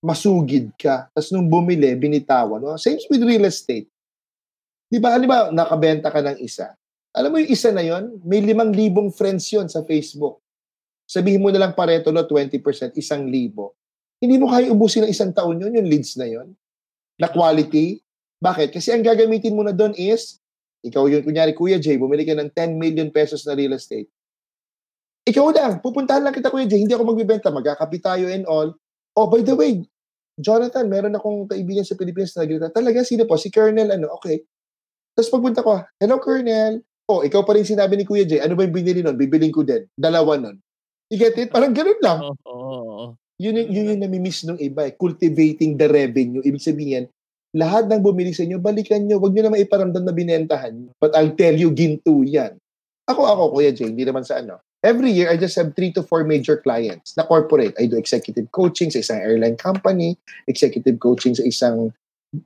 masugid ka, tapos nung bumili, binitawan. No? Same with real estate. Di ba, halimbawa, nakabenta ka ng isa. Alam mo yung isa na yon, may limang libong friends yon sa Facebook. Sabihin mo na lang pareto no, 20%, isang libo. Hindi mo kaya ubusin ng isang taon yun, yung leads na yon na quality. Bakit? Kasi ang gagamitin mo na doon is, ikaw yung, kunyari, Kuya Jay, bumili ka ng 10 million pesos na real estate. Ikaw lang, pupuntahan lang kita, Kuya Jay, hindi ako magbibenta, magkakapi tayo and all. Oh, by the way, Jonathan, meron akong kaibigan sa Pilipinas na nagkita. Talaga, sino po? Si Colonel, ano, okay. Tapos pagpunta ko, hello, Colonel. Oh, ikaw pa rin sinabi ni Kuya Jay, ano ba yung binili nun? Bibiling ko din. Dalawa nun. You get it? Parang ganun lang. Oo, oo, oo. Yun, yun, yun yung namimiss ng iba eh. Cultivating the revenue. Ibig sabihin, lahat ng bumili sa inyo, balikan nyo. Huwag nyo naman iparamdam na binentahan. But I'll tell you, ginto yan. Ako, ako, Kuya Jay, hindi naman sa ano. Every year, I just have three to four major clients na corporate. I do executive coaching sa isang airline company, executive coaching sa isang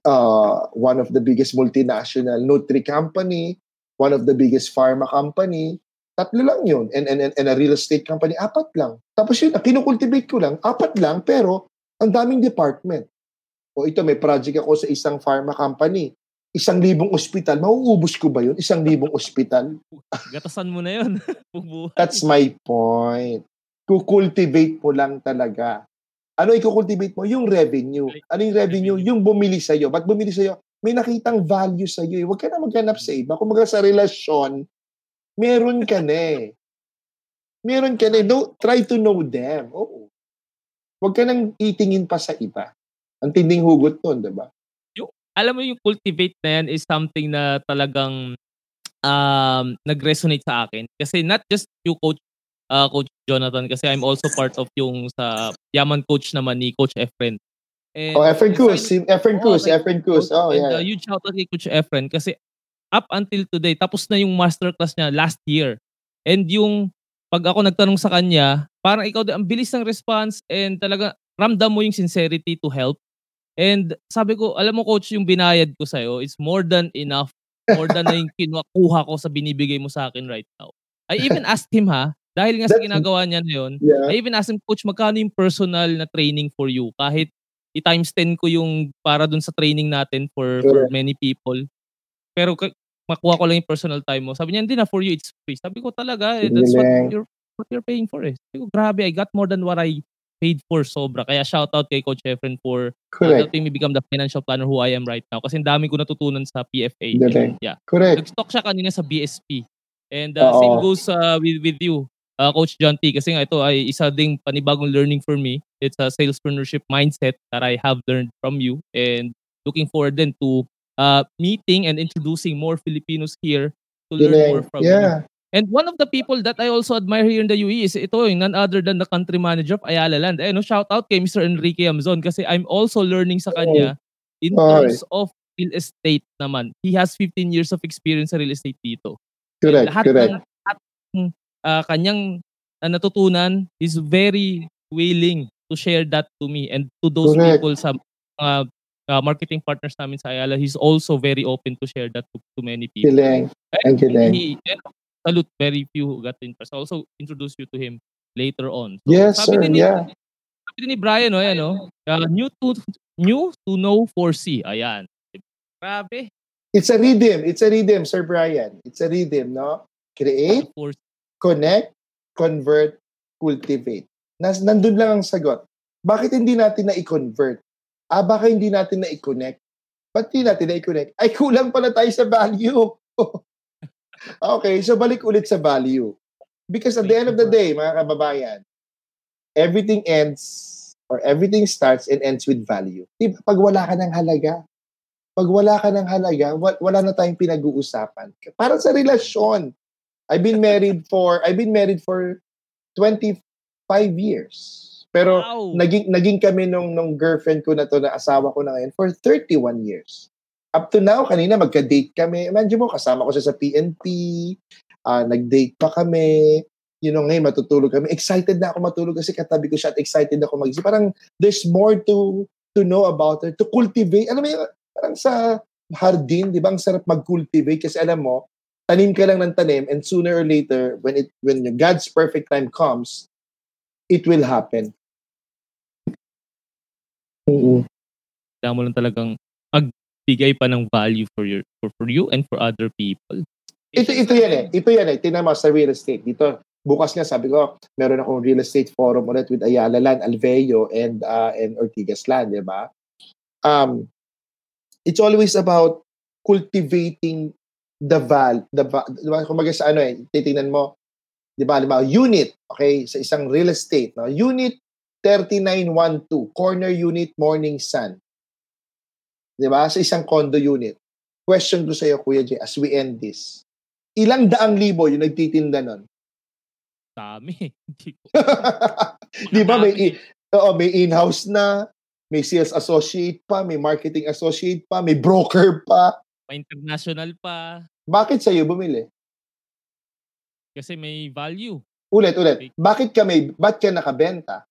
uh, one of the biggest multinational nutri company, one of the biggest pharma company. Tatlo lang yun. And, and, and, and a real estate company, apat lang. Tapos yun, kinukultivate ko lang, apat lang, pero ang daming department. O ito, may project ako sa isang pharma company isang libong ospital, mauubos ko ba yun? Isang libong [laughs] ospital? Gatasan mo na yun. [laughs] That's my point. Kukultivate mo lang talaga. Ano i-cultivate mo? Yung revenue. Ano yung revenue? Yung bumili sa'yo. Ba't bumili sa'yo? May nakitang value sa'yo. Eh. Huwag ka na maghanap sa iba. Kung sa relasyon, meron ka na eh. Meron ka na eh. No, try to know them. Oo. Huwag ka nang itingin pa sa iba. Ang tinding hugot nun, di ba? alam mo yung cultivate na yan is something na talagang um, nag-resonate sa akin. Kasi not just you coach uh, Coach Jonathan kasi I'm also part of yung sa Yaman coach naman ni Coach Efren. And oh, Efren Cruz. Si Efren Cruz. Oh, Efren Cruz. Oh, and, yeah. Uh, huge shout out kay Coach Efren kasi up until today, tapos na yung masterclass niya last year. And yung pag ako nagtanong sa kanya, parang ikaw ang bilis ng response and talaga ramdam mo yung sincerity to help And sabi ko, alam mo coach, yung binayad ko sa'yo is more than enough. More than na yung [laughs] kinukuha ko sa binibigay mo sa akin right now. I even asked him ha, dahil nga sa ginagawa niya na yun, yeah. I even asked him, coach, magkano yung personal na training for you? Kahit i-times 10 ko yung para dun sa training natin for, yeah. for many people. Pero makuha ko lang yung personal time mo. Sabi niya, hindi na for you, it's free. Sabi ko talaga, eh, that's what you're, what you're paying for eh. Sabi ko, grabe, I got more than what I paid for sobra. Kaya shout out kay Coach Efren for Correct. helping me become the financial planner who I am right now. Kasi dami ko natutunan sa PFA. And, yeah. Correct. Nag-stock siya kanina sa BSP. And uh, same goes uh, with, with you, uh, Coach John T. Kasi nga ito ay isa ding panibagong learning for me. It's a salespreneurship mindset that I have learned from you. And looking forward then to uh, meeting and introducing more Filipinos here to learn more from yeah. you. And one of the people that I also admire here in the UAE is ito, yung none other than the country manager of Ayala Land. Eh, no, shout out kay Mr. Enrique Amzon kasi I'm also learning sa kanya in terms of real estate naman. He has 15 years of experience sa real estate dito. Correct, lahat correct. Ng, lahat ng uh, kanyang uh, natutunan is very willing to share that to me and to those correct. people sa uh, uh, marketing partners namin sa Ayala. He's also very open to share that to, to many people. Kileng. Thank you, He, salute very few who got interest. I also introduce you to him later on. So, yes, sir. Ni, yeah. Sabi ni Brian, oh, ayan, oh, uh, new to new to know foresee. Ayan. Grabe. It's a rhythm. It's a rhythm, Sir Brian. It's a rhythm, no? Create, connect, convert, cultivate. Nas, nandun lang ang sagot. Bakit hindi natin na i-convert? Ah, baka hindi natin na i-connect? Ba't hindi natin na i-connect? Ay, kulang pala tayo sa value. [laughs] okay, so balik ulit sa value. Because at the end of the day, mga kababayan, everything ends or everything starts and ends with value. Diba? Pag wala ka ng halaga, pag wala ka ng halaga, wala na tayong pinag-uusapan. Para sa relasyon. I've been married for I've been married for 25 years. Pero wow. naging naging kami nung nung girlfriend ko na to na asawa ko na ngayon for 31 years up to now, kanina magka-date kami. Imagine mo, kasama ko siya sa PNP, uh, ah, nag-date pa kami, you know, ngayon matutulog kami. Excited na ako matulog kasi katabi ko siya at excited ako mag Parang there's more to to know about her, to cultivate. Alam mo yung, parang sa hardin, di ba, ang sarap mag-cultivate kasi alam mo, tanim ka lang ng tanim and sooner or later, when it when God's perfect time comes, it will happen. Mm-hmm. Kaya mo lang talagang mag bigay pa ng value for your for, for you and for other people. Ito ito yan eh. Ito yan eh. Tingnan mo sa real estate. Dito bukas nga sabi ko, meron akong real estate forum ulit with Ayala Land, Alveo and uh, and Ortigas Land, 'di ba? Um it's always about cultivating the val the diba, kumbaga sa ano eh titingnan mo 'di ba halimbawa unit okay sa isang real estate no unit 3912 corner unit morning sun Di ba? Sa isang condo unit. Question ko sa iyo, Kuya J, as we end this. Ilang daang libo yung nagtitinda nun? Dami. [laughs] [laughs] Di ba? May, Oo, may in-house na, may sales associate pa, may marketing associate pa, may broker pa. May international pa. Bakit sa'yo bumili? Kasi may value. Ulit, ulit. Bakit ka may, ba't ka nakabenta?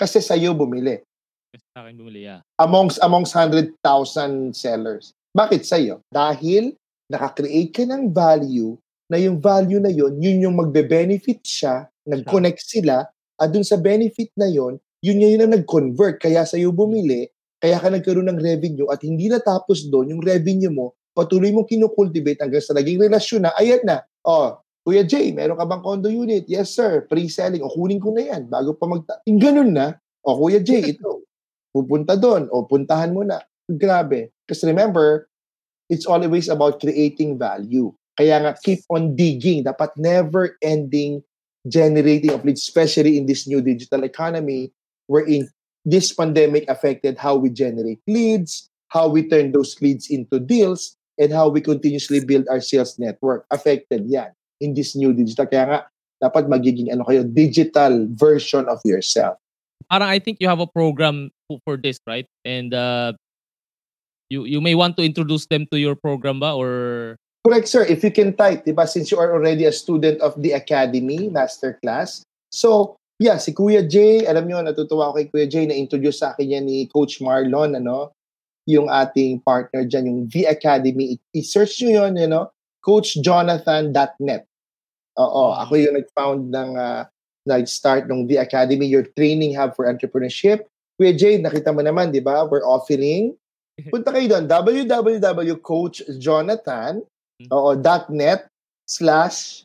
Kasi sa'yo bumili. Kasi sa akin bumili, yeah. Amongst, amongst 100,000 sellers. Bakit sa'yo? Dahil nakakreate ka ng value na yung value na yon yun yung magbe-benefit siya, nag-connect sila, at dun sa benefit na yon yun yun ang nag-convert. Kaya sa'yo bumili, kaya ka nagkaroon ng revenue at hindi natapos doon yung revenue mo, patuloy mong kinukultivate hanggang sa naging relasyon na, ayan na, oh, Kuya Jay, meron ka bang condo unit? Yes, sir. Pre-selling. O, kunin ko na yan bago pa mag... Ganun na. O, Kuya Jay, [laughs] ito. Pupunta doon. O, puntahan mo na. Grabe. Kasi remember, it's always about creating value. Kaya nga, keep on digging. Dapat never-ending generating of leads, especially in this new digital economy wherein this pandemic affected how we generate leads, how we turn those leads into deals, and how we continuously build our sales network. Affected yan in this new digital. Kaya nga, dapat magiging ano kayo, digital version of yourself. Parang I think you have a program for this, right? And uh, you you may want to introduce them to your program ba or Correct, sir. If you can type, diba, since you are already a student of the Academy Masterclass. So, yeah, si Kuya Jay, alam niyo, natutuwa ako kay Kuya Jay, na-introduce sa akin yan ni Coach Marlon, ano, yung ating partner dyan, yung The Academy. I-search nyo yun, you know, coachjonathan.net. Oo, ako yung nag-found ng, uh, nag-start ng The Academy, your training hub for entrepreneurship. Kuya Jay, nakita mo naman, di ba? We're offering. [laughs] Punta kayo doon, www.coachjonathan, oo, .net slash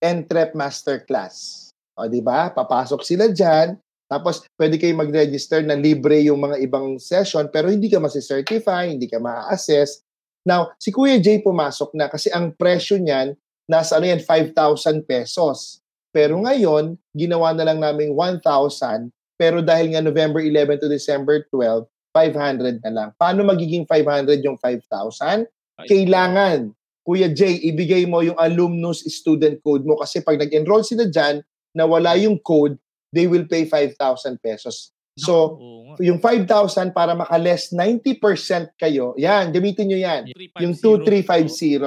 entrep masterclass. O, di ba? Papasok sila dyan. Tapos, pwede kayo mag-register na libre yung mga ibang session, pero hindi ka masi-certify, hindi ka ma-assess. Now, si Kuya Jay pumasok na kasi ang presyo niyan, nasa ano yan, 5,000 pesos. Pero ngayon, ginawa na lang namin 1,000, pero dahil nga November 11 to December 12, 500 na lang. Paano magiging 500 yung 5,000? Kailangan, Kuya Jay, ibigay mo yung alumnus student code mo kasi pag nag-enroll sila dyan, na wala yung code, they will pay 5,000 pesos. So, yung 5,000 para maka-less 90% kayo, yan, gamitin nyo yan. Yung 2350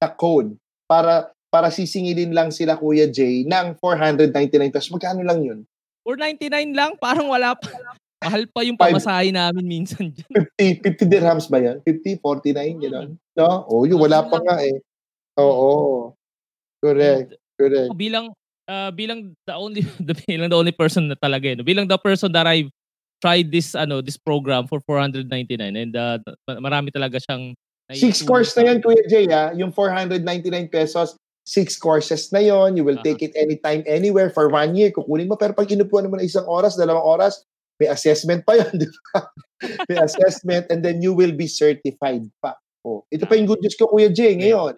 na code para para sisingilin lang sila Kuya Jay ng 499 pesos. Magkano lang yun? 499 lang? Parang wala pa. Mahal pa yung pamasahe namin minsan dyan. 50, 50 dirhams ba yan? 50, 49, gano'n? No? Oh, yun, wala pa nga eh. Oo. Correct. Correct. Bilang uh, bilang the only [laughs] the bilang the only person na talaga eh. Bilang the person that I've tried this ano this program for 499 and uh, marami talaga siyang Six course na yan, Kuya Jay, ha? Yung 499 pesos, six courses na yon You will uh-huh. take it anytime, anywhere for one year. Kukunin mo. Pero pag inupuan mo na isang oras, dalawang oras, may assessment pa yun, [laughs] di ba? may assessment and then you will be certified pa. Oh, ito pa yung good news ko, Kuya Jay, ngayon.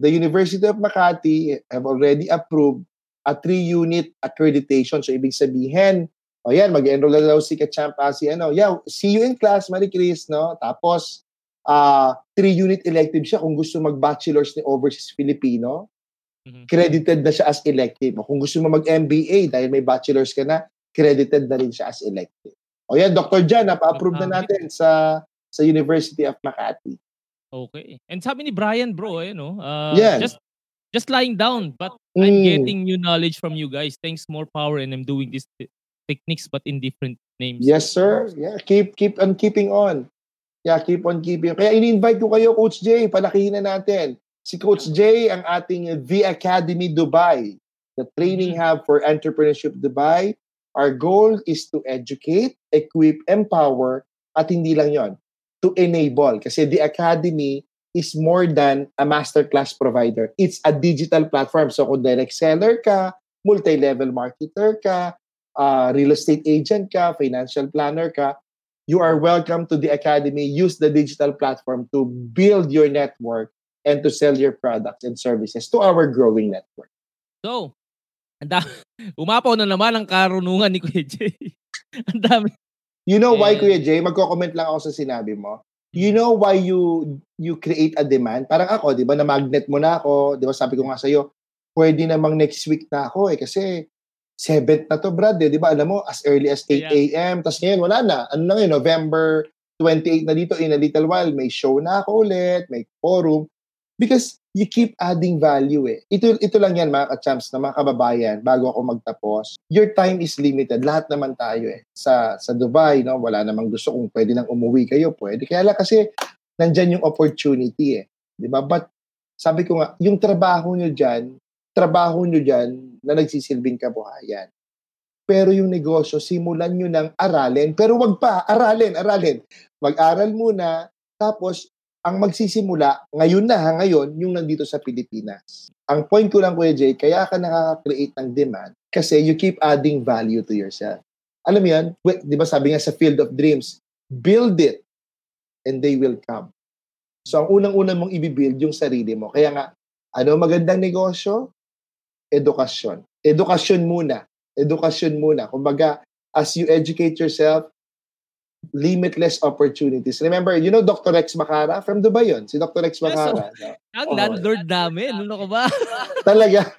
The University of Makati have already approved a three-unit accreditation. So, ibig sabihin, o oh, yan, mag-enroll na daw si Kachamp, ah, si ano, yeah, see you in class, Marie Chris, no? Tapos, uh, three-unit elective siya kung gusto mag-bachelor's ni Overseas Filipino. Mm-hmm. Credited na siya as elective. O kung gusto mo mag-MBA dahil may bachelor's ka na, credited na rin siya as elective. O yan, Dr. Jan, napa-approve na natin sa sa University of Makati. Okay. And sabi ni Brian, bro, eh, no? Uh, yeah. Just just lying down, but mm. I'm getting new knowledge from you guys. Thanks, more power, and I'm doing these t- techniques, but in different names. Yes, sir. Yeah, keep keep on keeping on. Yeah, keep on keeping. Kaya ini-invite ko kayo, Coach Jay. Palakihin na natin. Si Coach Jay, ang ating The Academy Dubai, the training mm-hmm. hub for entrepreneurship Dubai. Our goal is to educate, equip, empower, at hindi lang yon to enable. Kasi The Academy is more than a masterclass provider. It's a digital platform. So kung direct seller ka, multi-level marketer ka, uh, real estate agent ka, financial planner ka, you are welcome to the Academy. Use the digital platform to build your network and to sell your products and services to our growing network. So, anda, [laughs] umapaw na naman ang karunungan ni Kuya Jay. [laughs] ang dami. You know why, Kuya Jay? Magko-comment lang ako sa sinabi mo. You know why you you create a demand? Parang ako, di ba, na magnet mo na ako. Di ba, sabi ko nga sa'yo, pwede namang next week na ako eh. Kasi 7th na to, Brad. Eh. Di ba? Alam mo, as early as 8 a.m. Tapos ngayon, wala na. Ano na ngayon, November 28 na dito, in a little while, may show na ako ulit, may forum. Because you keep adding value eh. Ito, ito lang yan mga ka-champs na mga kababayan bago ako magtapos. Your time is limited. Lahat naman tayo eh. Sa, sa Dubai, no, wala namang gusto kung pwede nang umuwi kayo. Pwede. Kaya lang kasi nandyan yung opportunity eh. Di ba? But sabi ko nga, yung trabaho nyo dyan, trabaho nyo dyan na nagsisilbing kabuhayan. Pero yung negosyo, simulan nyo ng aralin. Pero wag pa, aralin, aralin. Mag-aral muna, tapos ang magsisimula, ngayon na, ngayon, yung nandito sa Pilipinas. Ang point ko lang, Kuya Jay, kaya ka nakaka-create ng demand kasi you keep adding value to yourself. Alam mo yan, di ba sabi nga sa Field of Dreams, build it and they will come. So, ang unang-unang mong ibibuild yung sarili mo. Kaya nga, ano magandang negosyo? Edukasyon. Edukasyon muna. Edukasyon muna. Kumbaga, as you educate yourself, limitless opportunities. Remember, you know Dr. Rex Macara? From Dubai yun, si Dr. Rex Macara. Yes, so, ang oh. landlord namin, ano ko ba? [laughs] talaga.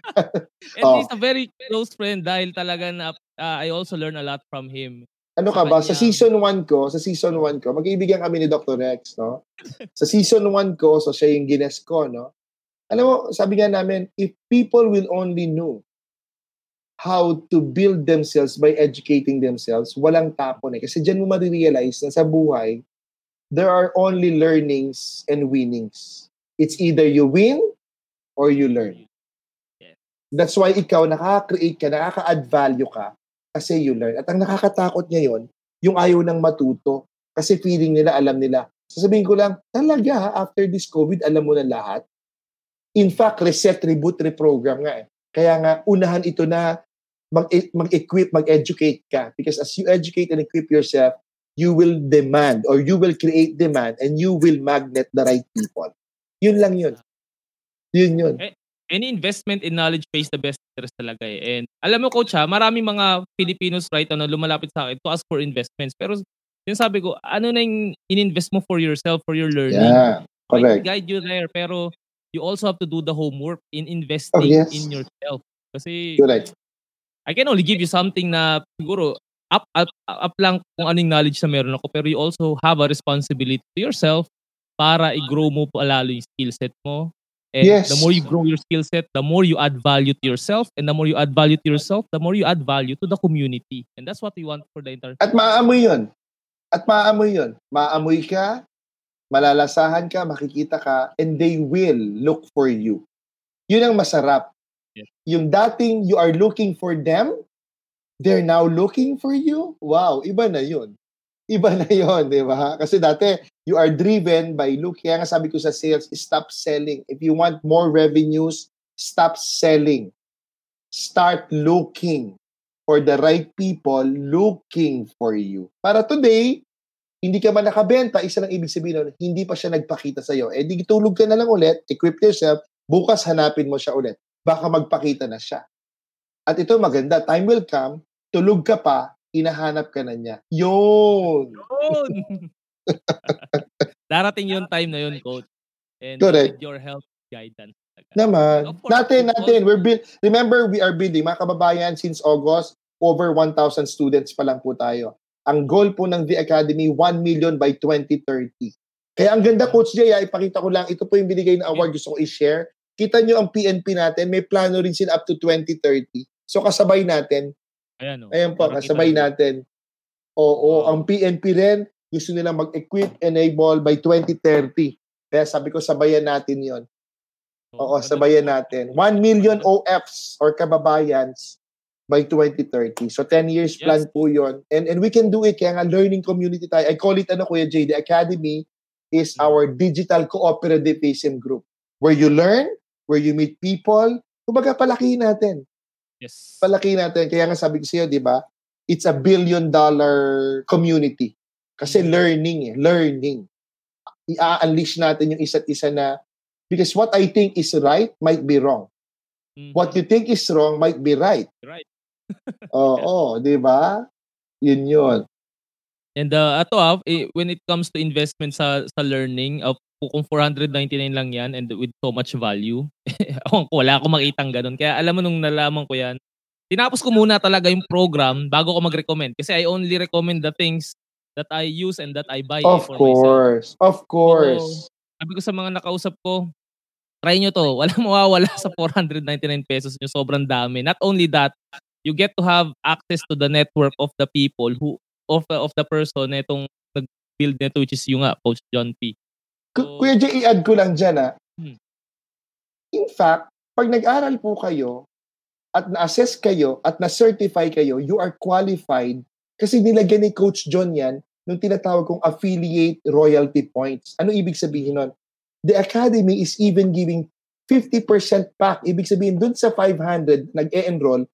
And oh. he's a very close friend dahil talaga na, uh, I also learn a lot from him. Ano ka ba? Sa season 1 ko, sa season 1 ko, mag-iibigan kami ni Dr. Rex, no? [laughs] sa season 1 ko, so siya yung gines ko, no? Alam mo, sabi nga namin, if people will only know how to build themselves by educating themselves, walang tapon eh. Kasi dyan mo marirealize na sa buhay, there are only learnings and winnings. It's either you win or you learn. That's why ikaw nakaka-create ka, nakaka-add value ka kasi you learn. At ang nakakatakot ngayon, yung ayaw ng matuto kasi feeling nila, alam nila. Sasabihin ko lang, talaga, after this COVID, alam mo na lahat. In fact, reset, reboot, reprogram nga eh. Kaya nga, unahan ito na mag- mag-equip, mag-educate ka. Because as you educate and equip yourself, you will demand or you will create demand and you will magnet the right people. Yun lang yun. Yun yun. Eh, any investment in knowledge pays the best interest talaga eh. And alam mo coach ha, marami mga Filipinos right ano lumalapit sa akin to ask for investments. Pero yung sabi ko, ano na yung in-invest mo for yourself, for your learning? Yeah, correct. I guide you there, pero you also have to do the homework in investing oh, yes. in yourself. Kasi Correct. I can only give you something na siguro up, up, up lang kung anong knowledge na meron ako pero you also have a responsibility to yourself para i-grow mo pa lalo yung skill set mo. And yes. the more you grow your skill set, the more you add value to yourself. And the more you add value to yourself, the more you add value to the community. And that's what we want for the entire At maaamoy yun. At maaamoy yun. Maamoy ka, malalasahan ka, makikita ka, and they will look for you. Yun ang masarap. Yes. Yung dating you are looking for them, they're now looking for you. Wow, iba na yun. Iba na yun, di ba? Kasi dati, you are driven by look. Kaya nga sabi ko sa sales, stop selling. If you want more revenues, stop selling. Start looking for the right people looking for you. Para today, hindi ka man nakabenta, isa lang ibig sabihin nun, hindi pa siya nagpakita sa iyo. Eh di tulog ka na lang ulit, equip yourself, bukas hanapin mo siya ulit. Baka magpakita na siya. At ito maganda, time will come, tulog ka pa, hinahanap ka na niya. Yun! Yun! Darating yung time na yun, coach. And Correct. with your help, guidance. Naman. Natin, natin. We're build, remember, we are building. Mga kababayan, since August, over 1,000 students pa lang po tayo. Ang goal po ng The Academy, 1 million by 2030. Kaya ang ganda, Coach Jay, ah, ipakita ko lang, ito po yung binigay na award, gusto ko i-share. Kita nyo ang PNP natin, may plano rin sila up to 2030. So kasabay natin. Ayan, oh. Ayan po, kasabay natin. Oo, wow. ang PNP rin, gusto nila mag-equip, enable by 2030. Kaya sabi ko, sabayan natin yon. Oo, sabayan natin. 1 million OFs or kababayans by 2030. So 10 years yes. plan po 'yon. And and we can do it kaya nga learning community tayo. I call it ano Kuya Jay, the Academy is mm. our digital cooperative ASIM group where you learn, where you meet people. Kumbaga palakihin natin. Yes. Palakihin natin. Kaya nga sabi ko sa iyo, 'di ba? It's a billion dollar community. Kasi mm. learning eh, learning. I-unleash natin yung isa't isa na because what I think is right might be wrong. Mm-hmm. What you think is wrong might be right. Right. [laughs] Oo, oh, 'di ba? Yun 'yun. And uh, ato ah, eh, when it comes to investment sa sa learning, of uh, kung 499 lang 'yan and with so much value, [laughs] ako wala akong makitang ganun. Kaya alam mo nung nalaman ko 'yan, tinapos ko muna talaga yung program bago ko mag-recommend. Kasi I only recommend the things that I use and that I buy Of for myself. course. Of course. Sabi ko sa mga nakausap ko, try nyo to. [laughs] Walang mawawala sa 499 pesos nyo. Sobrang dami. Not only that, you get to have access to the network of the people who of of the person na itong nag-build nito which is yung nga, Coach John P. Ku- Kuya Jay, i-add ko lang dyan ah. Hmm. In fact, pag nag-aral po kayo at na-assess kayo at na-certify kayo, you are qualified kasi nilagyan ni Coach John yan nung tinatawag kong affiliate royalty points. Ano ibig sabihin nun? The Academy is even giving 50% back. Ibig sabihin, dun sa 500 nag-e-enroll,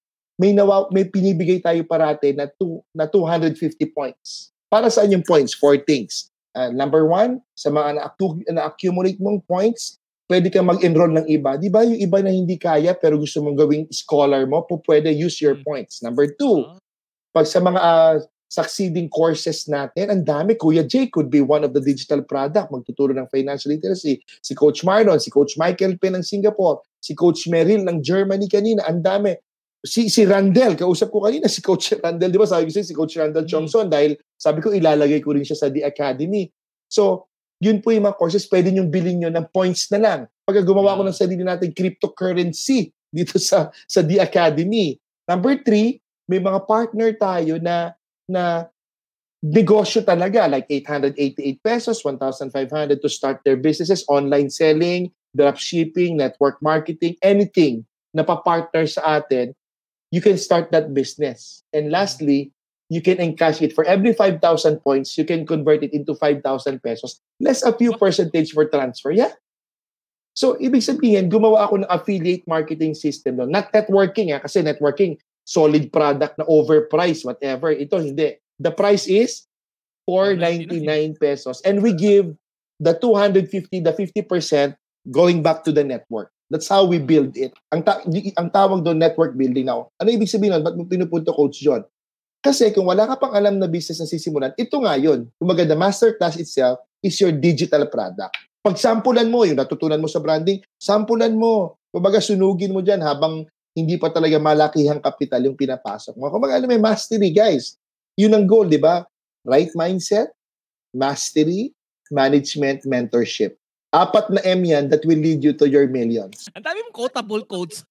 may, nawa, may pinibigay tayo parate na, two, na 250 points. Para saan yung points? Four things. Uh, number one, sa mga na-accu- na-accumulate mong points, pwede kang mag-enroll ng iba. Di ba yung iba na hindi kaya pero gusto mong gawing scholar mo, po pwede use your Mm. points. Number two, Ah. pag sa mga ah, succeeding courses natin, ang dami. Kuya Jay could be one of the digital product. Magtuturo ng financial literacy. Si Coach Marlon, si Coach Michael Pen ng Singapore, si Coach Merrill ng Germany kanina. Ang dami. Si, si Randall, kausap ko kanina, si Coach Randall, di ba sabi ko si Coach Randall Mm. Chongson, dahil sabi ko ilalagay ko rin siya sa The Academy. So, yun po yung mga courses, pwede nyo bilhin nyo ng points na lang. Pag gumawa ko ng sarili natin cryptocurrency dito sa sa The Academy. Number three, may mga partner tayo na na negosyo talaga like 888 pesos, 1,500 to start their businesses, online selling, drop shipping, network marketing, anything na pa-partner sa atin, you can start that business. And lastly, you can encash it. For every 5,000 points, you can convert it into 5,000 pesos, less a few percentage for transfer. Yeah. So, ibig sabihin, gumawa ako ng affiliate marketing system doon. Not networking, ah, kasi networking, solid product na overpriced, whatever. Ito, hindi. The price is 499 pesos. And we give the 250, the 50% going back to the network. That's how we build it. Ang, ta- ang tawag doon, network building now. Ano ibig sabihin nun? Ba't mo pinupunto, Coach John? Kasi kung wala ka pang alam na business na sisimulan, ito nga yun. Kumbaga, the masterclass itself is your digital product. Pag sampulan mo, yung natutunan mo sa branding, sampulan mo. Kumbaga, sunugin mo dyan habang hindi pa talaga malakihang kapital yung pinapasok mo. Kumbaga, alam may mastery, guys. Yun ang goal, di ba? Right mindset, mastery, management, mentorship. Apat na M yan that will lead you to your millions. Ang dami mong quotable quotes.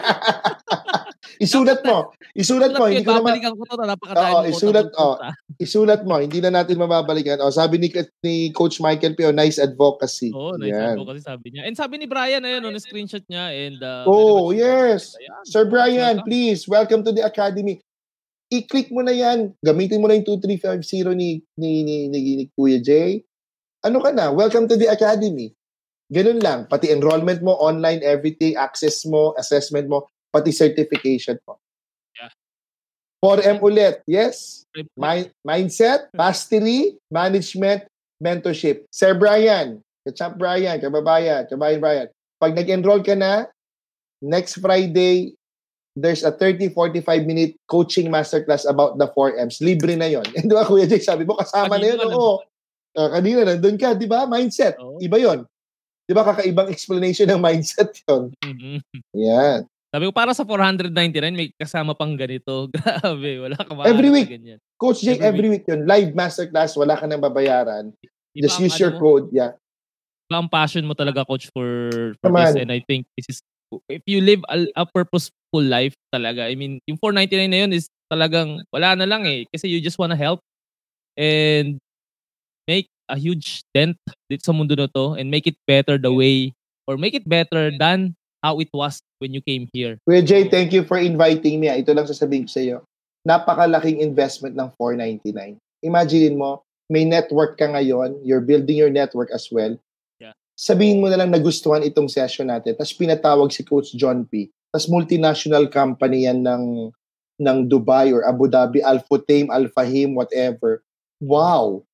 [laughs] isulat mo. Isulat mo. Hindi ko naman, Babalikan ko to. Napakadami Oo, mong isulat, ah. isulat mo. Hindi na natin mababalikan. O, sabi ni, ni Coach Michael Pio, nice advocacy. Oh, nice Yan. advocacy sabi niya. And sabi ni Brian, ayun, on screenshot niya. And, uh, Oh, yes. Ayan. Sir Brian, please, welcome to the Academy. I-click mo na yan. Gamitin mo na yung 2350 ni, ni, ni, ni, ni Kuya Jay. Ano ka na? Welcome to the Academy. Ganun lang. Pati enrollment mo, online, everything, access mo, assessment mo, pati certification mo. Yeah. 4M ulit. Yes. Mi- mindset, mastery, management, mentorship. Sir Brian, Kachap Brian, kababayan, kabayan Brian. Pag nag-enroll ka na, next Friday, there's a 30-45 minute coaching masterclass about the 4Ms. Libre na yon. [laughs] Di ba, Kuya Jake, sabi mo, kasama na yun. Oo. Ah, kanina, nandun ka, di ba? Mindset. Oo. Iba yon. Di ba, kakaibang explanation ng [laughs] mindset yon. Mhm. Yan. Sabi ko, para sa 499, may kasama pang ganito. [laughs] Grabe, wala ka Every makakita week. Ganyan. Coach Jake, Every every week yun. Live masterclass, wala ka nang babayaran. Iba Just use your ano, code. Yeah. iba ang passion mo talaga, coach, for, for Come this. And I think this is, if you live a, a purposeful life talaga, I mean, yung 499 na yun is talagang, wala na lang eh. Kasi you just wanna help and make a huge dent dito sa mundo na to and make it better the way, or make it better than how it was when you came here. Kuya Jay, thank you for inviting me. ah. Ito lang sasabihin ko sa iyo. Napakalaking investment ng 499. Imagine mo, may network ka ngayon, you're building your network as well. Yeah. Sabihin mo na lang nagustuhan itong session natin, tapos pinatawag si Coach John P. Tapos multinational company yan ng ng Dubai or Abu Dhabi, Al-Futtaim, Al-Fahim, whatever. Wow!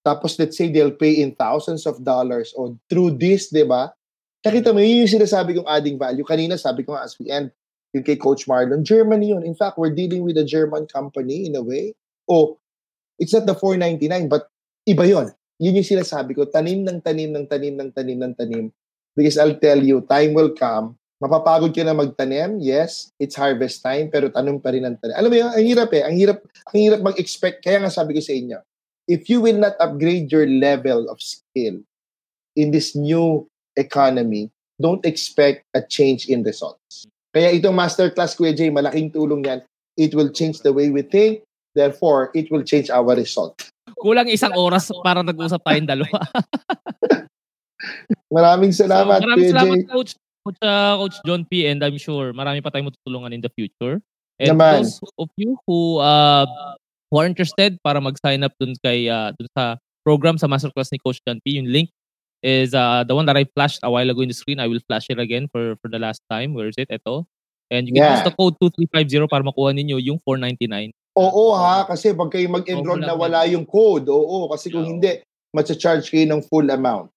Tapos let's say they'll pay in thousands of dollars o through this, di ba? Nakita mo, yun yung sinasabi kong adding value. Kanina sabi ko as we end, yung kay Coach Marlon, Germany yun. In fact, we're dealing with a German company in a way. Oh, it's not the 499, but iba yon. Yun yung sinasabi ko, tanim ng tanim ng tanim ng tanim ng tanim. Because I'll tell you, time will come Mapapagod ka na magtanim, yes, it's harvest time, pero tanong pa rin ang tanim. Alam mo yun, ang hirap eh, ang hirap, ang hirap mag-expect, kaya nga sabi ko sa inyo, if you will not upgrade your level of skill in this new economy, don't expect a change in results. Kaya itong masterclass, Kuya Jay, malaking tulong yan. It will change the way we think, therefore, it will change our result. Kulang isang oras para nag-usap tayong dalawa. [laughs] Maraming salamat, so, maraming Kuya salamat, Jay. Coach, Coach, uh, Coach John P. And I'm sure marami pa tayong matutulungan in the future. And Naman. those of you who uh, who are interested para mag-sign up dun kay uh, dun sa program sa masterclass ni Coach John P. Yung link is uh, the one that I flashed a while ago in the screen. I will flash it again for for the last time. Where is it? Ito. And you can Yeah. use the code 2350 para makuha ninyo yung 499. Oo ha, kasi pag kayo mag-enroll na wala yung code, oo, kasi kung hindi, matcha-charge kayo ng full amount.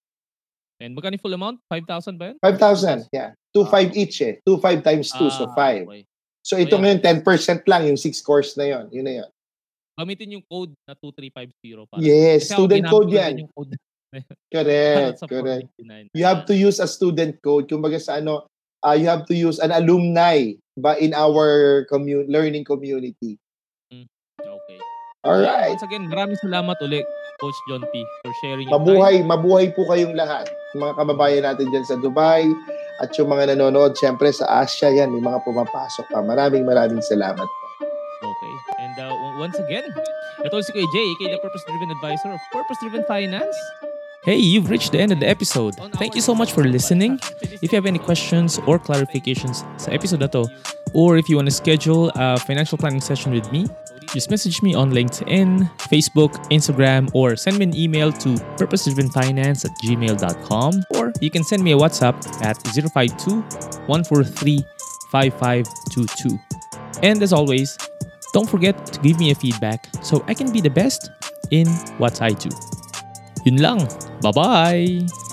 And magkano full amount? 5,000 ba yun? 5,000, yeah. 2,500 each eh. 2,500 times 2, so Ah, 5. okay. So ito Ayan. ngayon, 10% lang, yung 6 course na yon Yun na yun. Gamitin yung code na 2350 para. Yes, student code yan. Yung code [laughs] Correct, correct. 499. You have to use a student code. Kumbaga sa ano, uh, you have to use an alumni ba in our commu- learning community. Okay. All right. Once again, maraming salamat ulit, Coach John P. for sharing your time. Mabuhay, mabuhay po kayong lahat. Mga kababayan natin dyan sa Dubai at yung mga nanonood, syempre sa Asia yan, may mga pumapasok pa. Maraming maraming salamat. Okay. And uh, once again, ito si Kuya Jay, aka the Purpose Driven Advisor of Purpose Driven Finance. Hey, you've reached the end of the episode. Thank you so much for listening. If you have any questions or clarifications sa episode na to, or if you want to schedule a financial planning session with me, just message me on LinkedIn, Facebook, Instagram, or send me an email to purposedrivenfinance at gmail.com, or you can send me a WhatsApp at 052 143 5522. And as always, don't forget to give me a feedback so I can be the best in what I do. Yun lang. Bye-bye!